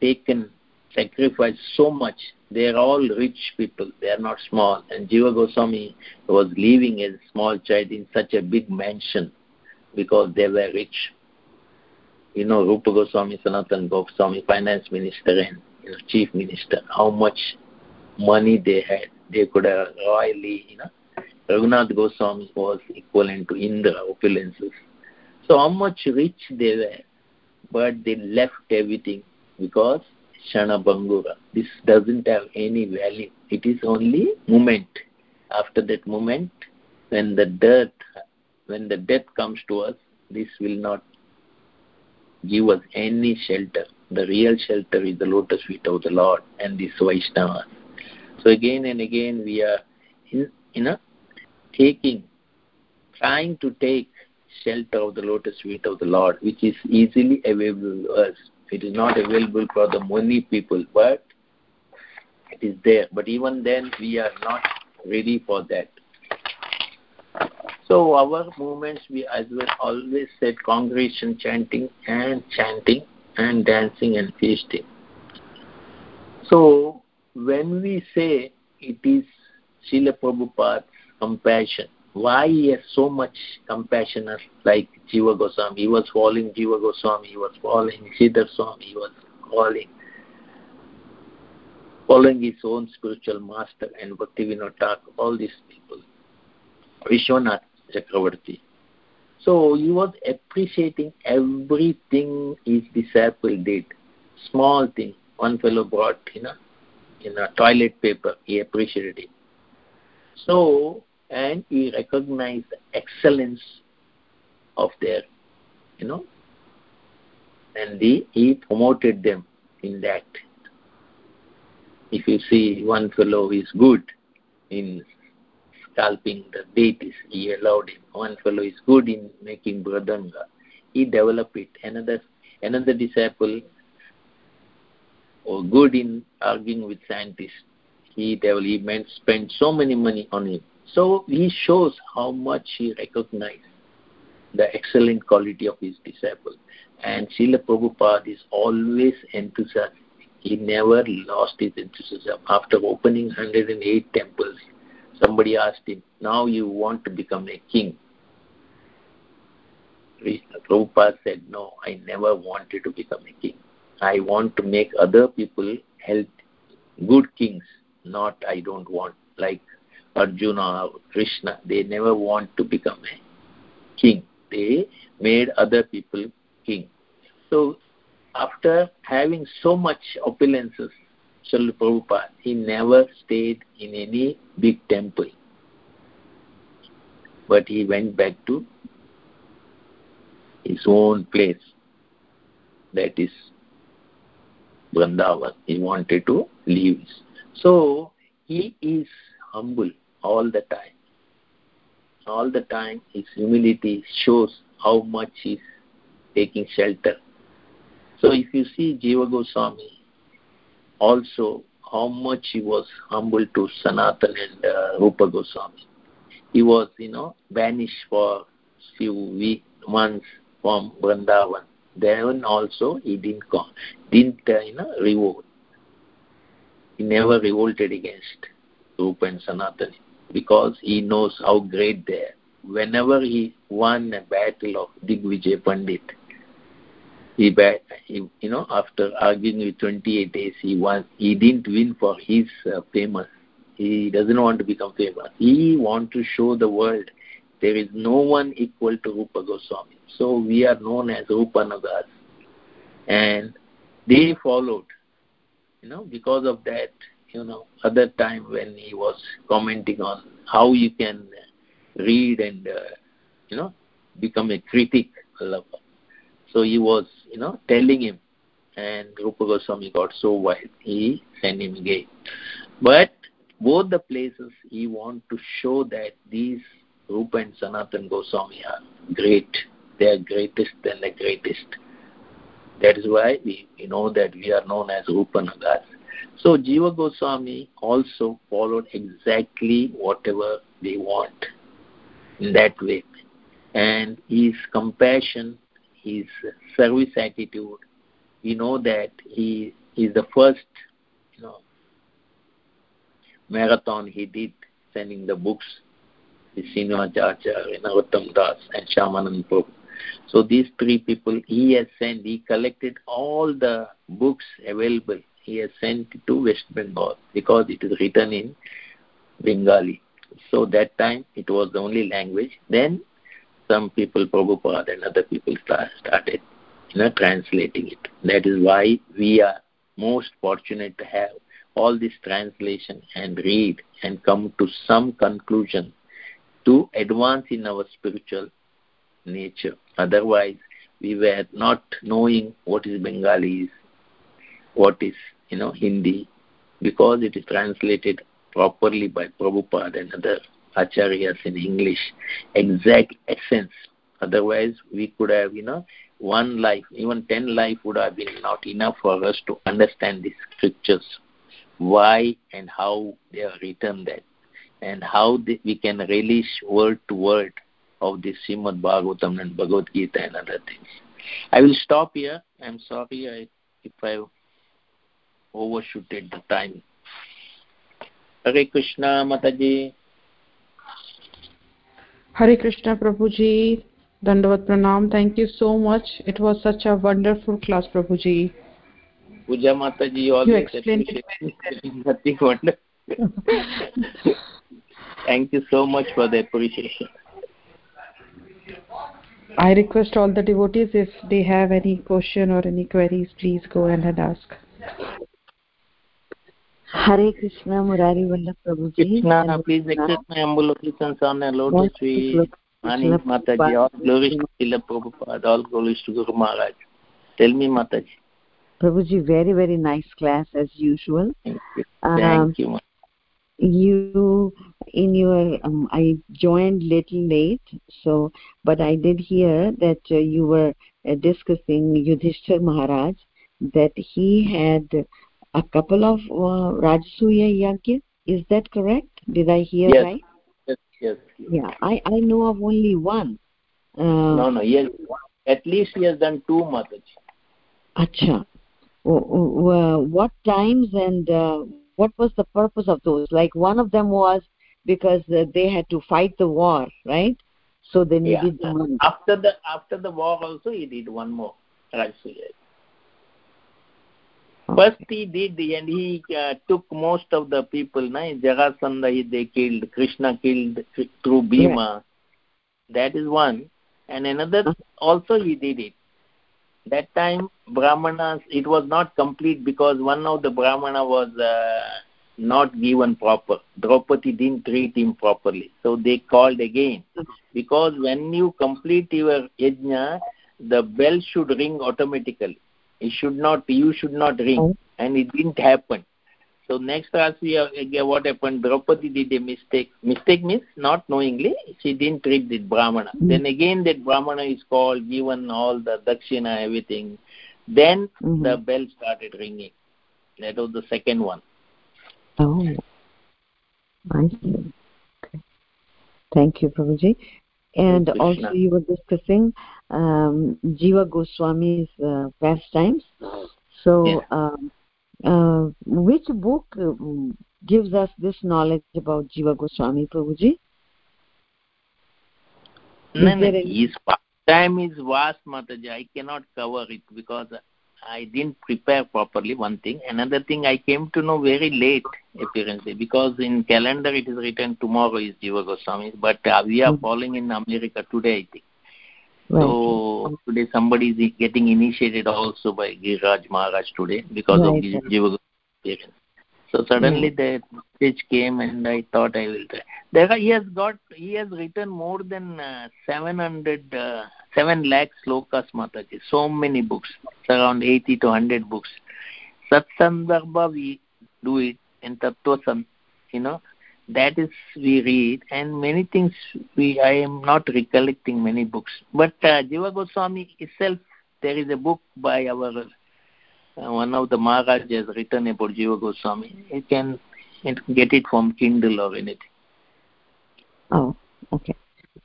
taken sacrifice so much they are all rich people. They are not small. And Jiva Goswami was living as a small child in such a big mansion because they were rich. You know, Rupa Goswami, Sanatan Goswami, finance minister and you know, chief minister, how much money they had. They could have royally, you know. Raghunath Goswami was equivalent to Indra, opulences. So how much rich they were, but they left everything because kshana bhangura. This doesn't have any value. It is only moment. After that moment, when the death, when the death comes to us, this will not give us any shelter. The real shelter is the lotus feet of the Lord and this Vaishnava. So again and again we are, in, you know, taking trying to take shelter of the lotus feet of the Lord, which is easily available to us. It is not available for the many people, but it is there. But even then, we are not ready for that. So our movements, we as well always said congregation chanting and chanting and dancing and feasting. So when we say it is Srila Prabhupada's compassion, why he has so much compassion like Jiva Goswami? He was following Jiva Goswami, he was following Sridhar Swami, he was following following his own spiritual master and Bhaktivinoda Thakur, all these people. Vishwanath Chakravarti. So he was appreciating everything his disciple did. Small thing. One fellow brought, you know, in a toilet paper. He appreciated it. So, and he recognized the excellence of their, you know, and he, he promoted them in that. If you see one fellow is good in scalping the deities. He allowed him. One fellow is good in making mridanga. He developed it. Another another disciple or good in arguing with scientists. He developed, he meant spent so many money on him. So he shows how much he recognized the excellent quality of his disciple. And Srila Prabhupada is always enthusiastic. He never lost his enthusiasm. After opening 108 temples, Somebody asked him, Now you want to become a king. Prabhupada said, No, I never wanted to become a king. I want to make other people help good kings, not I don't want, like Arjuna or Krishna. They never want to become a king. They made other people king. So after having so much opulences, Srila Prabhupada, he never stayed in any big temple. But he went back to his own place, that is Vrindavan. He wanted to leave. So he is humble all the time. All the time his humility shows how much he is taking shelter. So if you see Jiva Goswami, also how much he was humble to Sanatan and uh, Rupa Goswami. He was, you know, banished for few weeks, months from Vrindavan. Then also he didn't come, didn't uh, you know revolt. He never revolted against Rupa and Sanatan because he knows how great they are. Whenever he won a battle of Digvijay Pandit, he, he you know after arguing with 28 days he won he didn't win for his uh, famous. He doesn't want to become famous. He want to show the world there is no one equal to rupa goswami. So we are known as rupanugas and they followed you know because of that you know other time when he was commenting on how you can read and uh, you know become a critic so he was, you know, telling him, and Rupa Goswami got so wild, he sent him again. But both the places he want to show that these Rupa and Sanatan Goswami are great. They are greatest than the greatest. That is why we, we know that we are known as Rupanugas. So Jiva Goswami also followed exactly whatever they want in that way. And his compassion his service attitude, we know that he is the first, you know, marathon he did, sending the books, the Srinivasacharya, Narottam Das, and Shyamanand Prabhu. So these three people he has sent, he collected all the books available. He has sent to West Bengal because it is written in Bengali. So that time it was the only language. Then some people, Prabhupada and other people started you know, translating it. That is why we are most fortunate to have all this translation and read and come to some conclusion to advance in our spiritual nature. Otherwise, we were not knowing what is Bengali, is what is you know Hindi, because it is translated properly by Prabhupada and other acharyas in english exact essence otherwise we could have you know one life even 10 life would have been not enough for us to understand the scriptures why and how they are written that and how they, we can relish word to word of the Srimad Bhagavatam and Bhagavad Gita and other things. I will stop here. I'm sorry I, if I overshooted the time. Hare Krishna Mataji. Hare Krishna Prabhuji. Dandavat Pranam. Thank you so much. It was such a wonderful class, Prabhuji. Puja Mataji, always you explained it Nothing wonderful. Thank you so much for the appreciation. I request all the devotees if they have any question or any queries, please go ahead and ask. Hare Krishna, Murari Vallabh Prabhuji. Krishna, please accept my humble obeisance on the lotus feet. Mani Mataji, all glories to Srila Prabhupada, all glories to Guru Maharaj. Tell me, Mataji. Prabhuji, very, very nice class as usual. Thank you. Thank um, you. You, in your, um, I joined little late, so, but I did hear that uh, you were uh, discussing Yudhishthir Maharaj, that he had a couple of uh, Rajasuya Yagya. Is that correct? Did I hear yes. right? Yes, yes, yes. Yeah, I, I know of only one. Uh, no, no, yes. At least he has done two Mataji. Acha. What times and uh, what was the purpose of those? Like one of them was because uh, they had to fight the war, right? So they needed yeah. the money. After the after the war also he did one more Rajasuya. First he did, and he uh, took most of the people. Na? Jarasandha he, they killed, Krishna killed through Bhima. Yeah. That is one. And another also he did it. That time Brahmanas, it was not complete because one of the Brahmana was uh, not given proper. Draupadi didn't treat him properly. So they called again. Because when you complete your yajna, the bell should ring automatically it should not you should not ring oh. and it didn't happen so next Rasi, uh, what happened Draupadi did a mistake mistake means not knowingly she didn't treat the Brahmana mm-hmm. then again that Brahmana is called given all the dakshina everything then mm-hmm. the bell started ringing that was the second one oh I see. Okay. Thank you, Prabhuji. And also, you were discussing um, Jiva Goswami's uh, pastimes. So, yeah. um, uh, which book uh, gives us this knowledge about Jiva Goswami, Prabhuji? No, no, his pastime is vast, Mataji. I cannot cover it because I didn't prepare properly, one thing. Another thing, I came to know very late, apparently, because in calendar it is written tomorrow is Jiva Goswami, but uh, we are mm-hmm. following in America today, I think. Right. So today somebody is getting initiated also by Giriraj Maharaj today because right. of Jiva experience. So suddenly mm. the message came and I thought I will try. There are, he has got he has written more than uh, 700 uh, 7 lakh slokas Mataji. So many books. It's around 80 to 100 books. Satsandarbha we do it and Tattva you know that is we read and many things we i am not recollecting many books but uh, jiva goswami itself there is a book by our one of the maharaj has written about jiva goswami you can get it from kindle or anything oh okay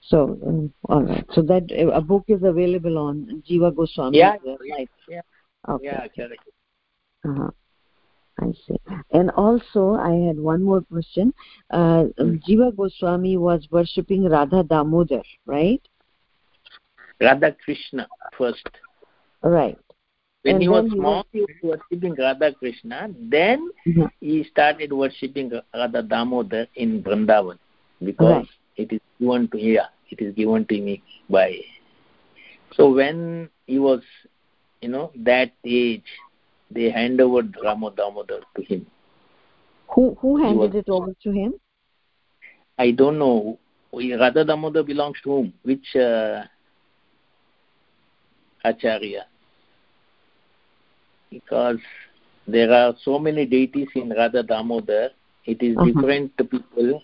so um, all right so that uh, a book is available on jiva goswami yeah right yeah okay. yeah correct uh-huh. I see. And also, I had one more question. Uh, um, Jiva Goswami was worshipping Radha Damodar, right? Radha Krishna first. Right. When and he was small, he was, worshipping Radha Krishna. Then mm-hmm. he started worshipping Radha Damodar in Vrindavan because right. it is given to yeah, it is given to me by. So when he was, you know, that age, they hand over Rama Damodar to him. Who who handed was, it over to him? I don't know. Radha Damodar belongs to whom? Which uh, Acharya? Because there are so many deities in Radha Damodar, it is uh-huh. different people.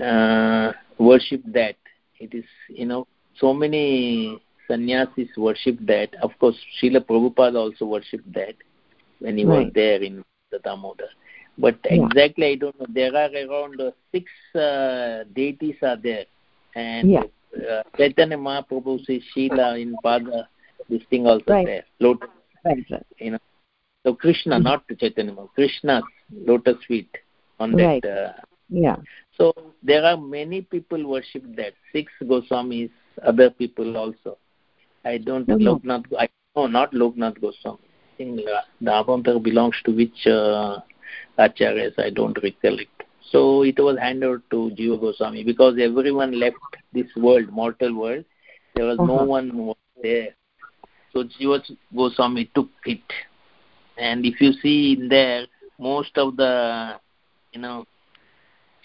Uh, worship that. It is, you know, so many sannyasis worship that. Of course, Srila Prabhupada also worshipped that when he right. was there in the Damodar. But yeah. exactly, I don't know. There are around uh, six uh, deities are there, and yeah. uh, Chaitanya Mahaprabhu says shila in Pada, this thing also right. there. Lotus, right, right. you know. So Krishna, mm-hmm. not Chaitanya Mahaprabhu, Krishna's lotus feet on that. Right. Uh, yeah. So there are many people worship that. Six Goswamis, other people also. I don't mm-hmm. Loknath. I no, not Loknath Goswami. I think uh, belongs to which uh, acharyas. I don't recollect. So it was handed to Jiva Goswami because everyone left this world, mortal world. There was uh-huh. no one there. So Jiva Goswami took it. And if you see in there, most of the, you know,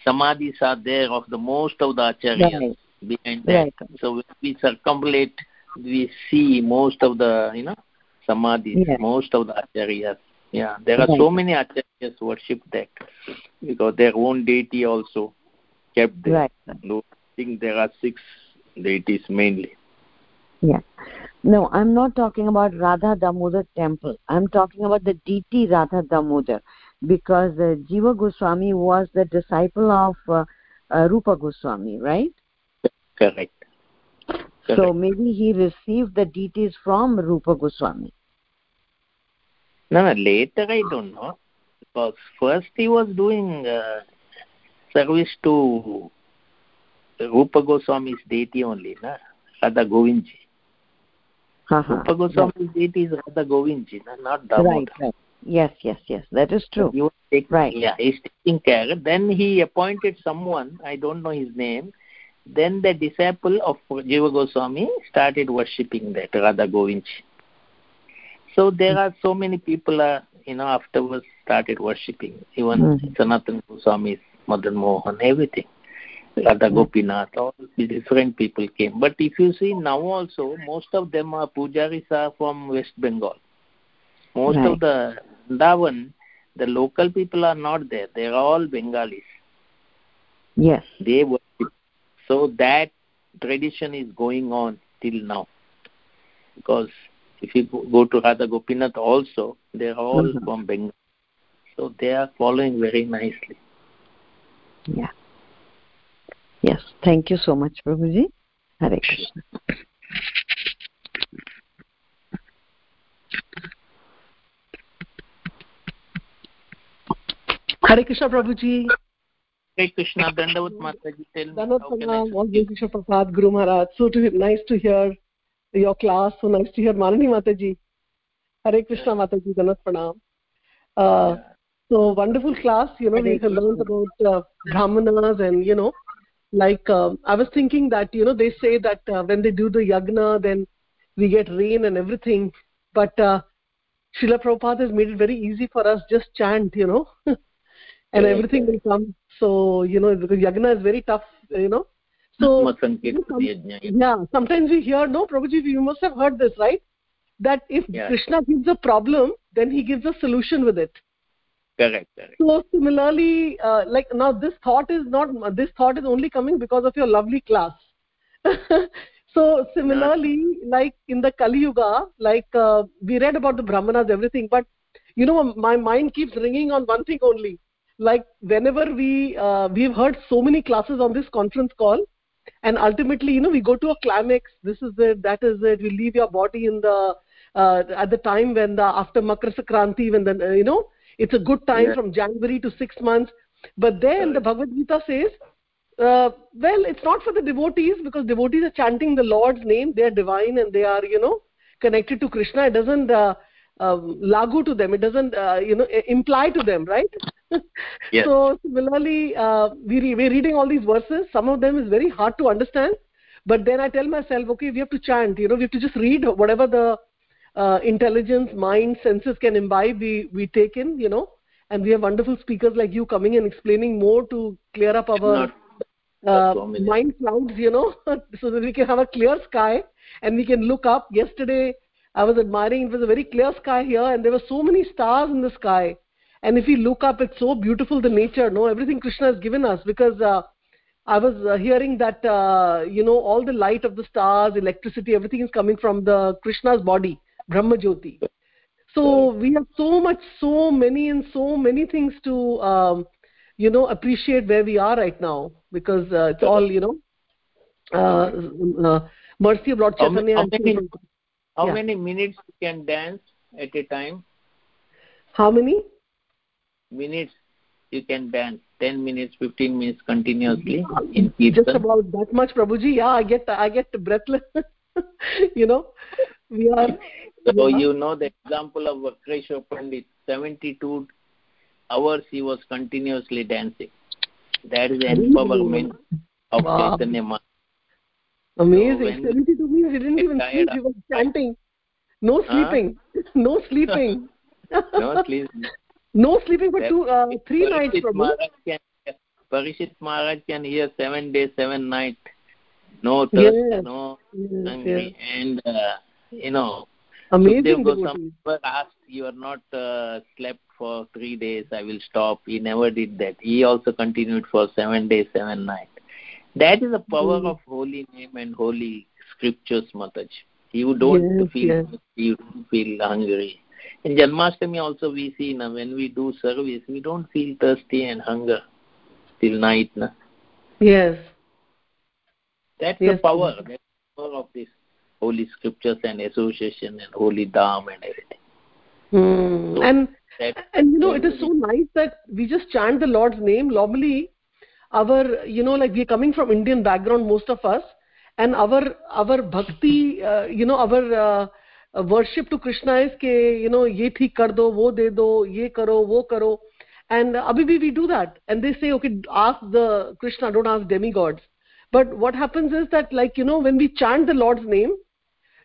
samadhis are there of the most of the acharyas right. behind that. Right. So when we circumambulate, we see most of the, you know, samadhis, yes. most of the acharyas. Yeah, there are right. so many acharyas worship that because their own deity also kept there. Right. I think there are six deities mainly. Yeah. No, I'm not talking about Radha Damodar temple. I'm talking about the deity Radha Damodar because uh, Jiva Goswami was the disciple of uh, uh, Rupa Goswami, right? Correct. Correct. So maybe he received the deities from Rupa Goswami. No, no, later I don't know. Because first he was doing uh, service to Rupa Goswami's deity only, na? Radha Govindji. Uh-huh. Rupa Goswami's deity is Radha Govindji, not Damodar. Right, right. Yes, yes, yes. That is true. He was taking, right. Yeah, he's taking care. Then he appointed someone, I don't know his name. Then the disciple of Jiva Goswami started worshipping that Radha Govindji. So there are so many people, uh, you know, afterwards started worshipping. Even mm-hmm. Sanatan Goswami, Madan Mohan, everything. Radha Gopinath, all different people came. But if you see now also, most of them are pujaris are from West Bengal. Most right. of the Vrindavan, the local people are not there. They are all Bengalis. Yes. They worship. So that tradition is going on till now. Because if you go to Radha Gopinath also, they are all mm-hmm. from Bengal. So they are following very nicely. Yeah. Yes. Thank you so much, Prabhuji. Hare Krishna. Hare Krishna, Prabhuji. Hare Krishna, Dandavat Mataji. Dandavat Pranam, all Krishna Prabhupada, Guru Maharaj. So to, nice to hear your class. So nice to hear Manani Mataji. Hare Krishna Mataji, Dandavat Pranam. Uh, so wonderful class. You know, we have learned about uh, Brahmanas and, you know, like uh, I was thinking that, you know, they say that uh, when they do the yagna, then we get rain and everything. But uh, Srila Prabhupada has made it very easy for us. Just chant, you know. and everything will come so you know because yagna is very tough you know so yeah sometimes we hear no prabhuji you must have heard this right that if yeah. krishna gives a problem then he gives a solution with it correct, correct. so similarly uh, like now this thought is not this thought is only coming because of your lovely class. So similarly like in the kali yuga like uh, we read about the brahmanas everything but you know my mind keeps ringing on one thing only. Like whenever we uh, we've heard so many classes on this conference call and ultimately you know we go to a climax this is it that is it we leave your body in the uh, at the time when the after makar sankranti when the uh, you know it's a good time yeah. from january to 6 months. But then the bhagavad gita says uh, well it's not for the devotees because devotees are chanting the lord's name. They are divine and they are you know connected to krishna. It doesn't uh, um, lagu to them. It doesn't uh, you know imply to them right? Yes. so similarly uh, we re- we're reading all these verses. Some of them is very hard to understand. But then i tell myself okay we have to chant you know we have to just read whatever the uh, intelligence mind senses can imbibe we we take in you know. And we have wonderful speakers like you coming and explaining more to clear up our uh, mind clouds you know so that we can have a clear sky and we can look up. Yesterday i was admiring it was a very clear sky here and there were so many stars in the sky. And if we look up it's so beautiful the nature no everything krishna has given us because uh, i was uh, hearing that uh, you know all the light of the stars electricity everything is coming from the krishna's body brahma jyoti so we have so much so many and so many things to um, you know appreciate where we are right now because uh, it's all you know uh, uh, mercy of lord How chaitanya many- how many- how Yeah. many minutes you can dance at a time? How many? Minutes you can dance. 10 minutes 15 minutes continuously in just about that much prabhuji. Yeah i get i get breathless. You know we are so yeah. you know the example of vakreshwar pandit 72 hours he was continuously dancing that is the empowerment of Wow. chaitanya Mahaprabhu. amazing when- 72 means he didn't even sleep he was chanting no sleeping no sleeping no sleeping. no sleeping for two uh, three nights Parikshit prabhu Maharaj can Parikshit Maharaj can hear seven days, seven nights. No thirst, Yes. no Yes, hungry, yes. and uh, you know, amazing Goswami asked, "You are not uh, slept for three days. I will stop." He never did that. He also continued for seven days, seven nights. That is the power Mm. of holy name and holy scriptures, Mataj. You don't Yes, feel yes. you don't feel hungry. In Janmashtami also we see now when we do service, we don't feel thirsty and hunger till night. Na? yes That's Yes, the power. That's the power of this holy scriptures and association and holy dham and everything. Hmm. So, and and you know it is so nice that we just chant the lord's name normally our you know like we're coming from indian background most of us and our our bhakti uh, you know our uh, uh, worship to krishna is ke you know ye theek kar do wo de do ye karo wo karo and abhi bhi we do that and they say okay ask the krishna don't ask demigods but what happens is that like you know when we chant the lord's name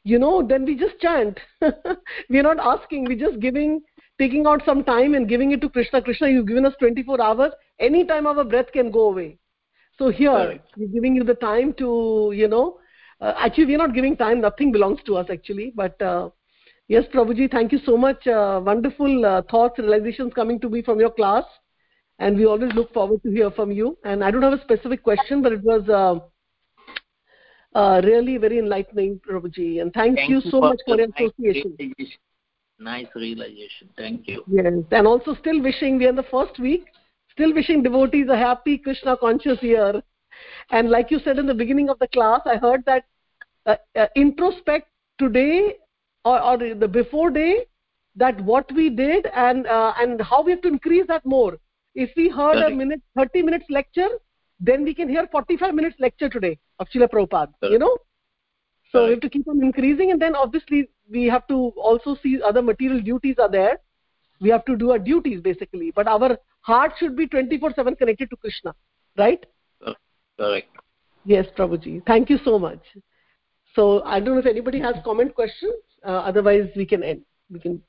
you know then we just chant. We're not asking we're just giving taking out some time and giving it to krishna. Krishna you've given us 24 hours. Any time our breath can go away. So here Correct. we're giving you the time to you know uh, actually we're not giving time. Nothing belongs to us actually. But uh, yes prabhuji thank you so much. Uh, wonderful uh, thoughts realizations coming to me from your class. And we always look forward to hear from you. And i don't have a specific question but it was uh, really very enlightening prabhuji and thank, Thank you so much for the your association realization. Nice realization. Thank you. yes and also still wishing we are in the first week still wishing devotees a happy krishna conscious year and like you said in the beginning of the class i heard that uh, uh, introspect today or, or the before day that what we did and uh, and how we have to increase that more if we heard a minute 30 minutes lecture then we can hear 45 minutes lecture today of Srila Prabhupada, you know? So we have to keep on increasing and then obviously we have to also see other material duties are there. We have to do our duties basically but our heart should be 24 7 connected to krishna right? Correct. yes prabhuji. Thank you so much. So i don't know if anybody has comment questions uh, otherwise we can end. We can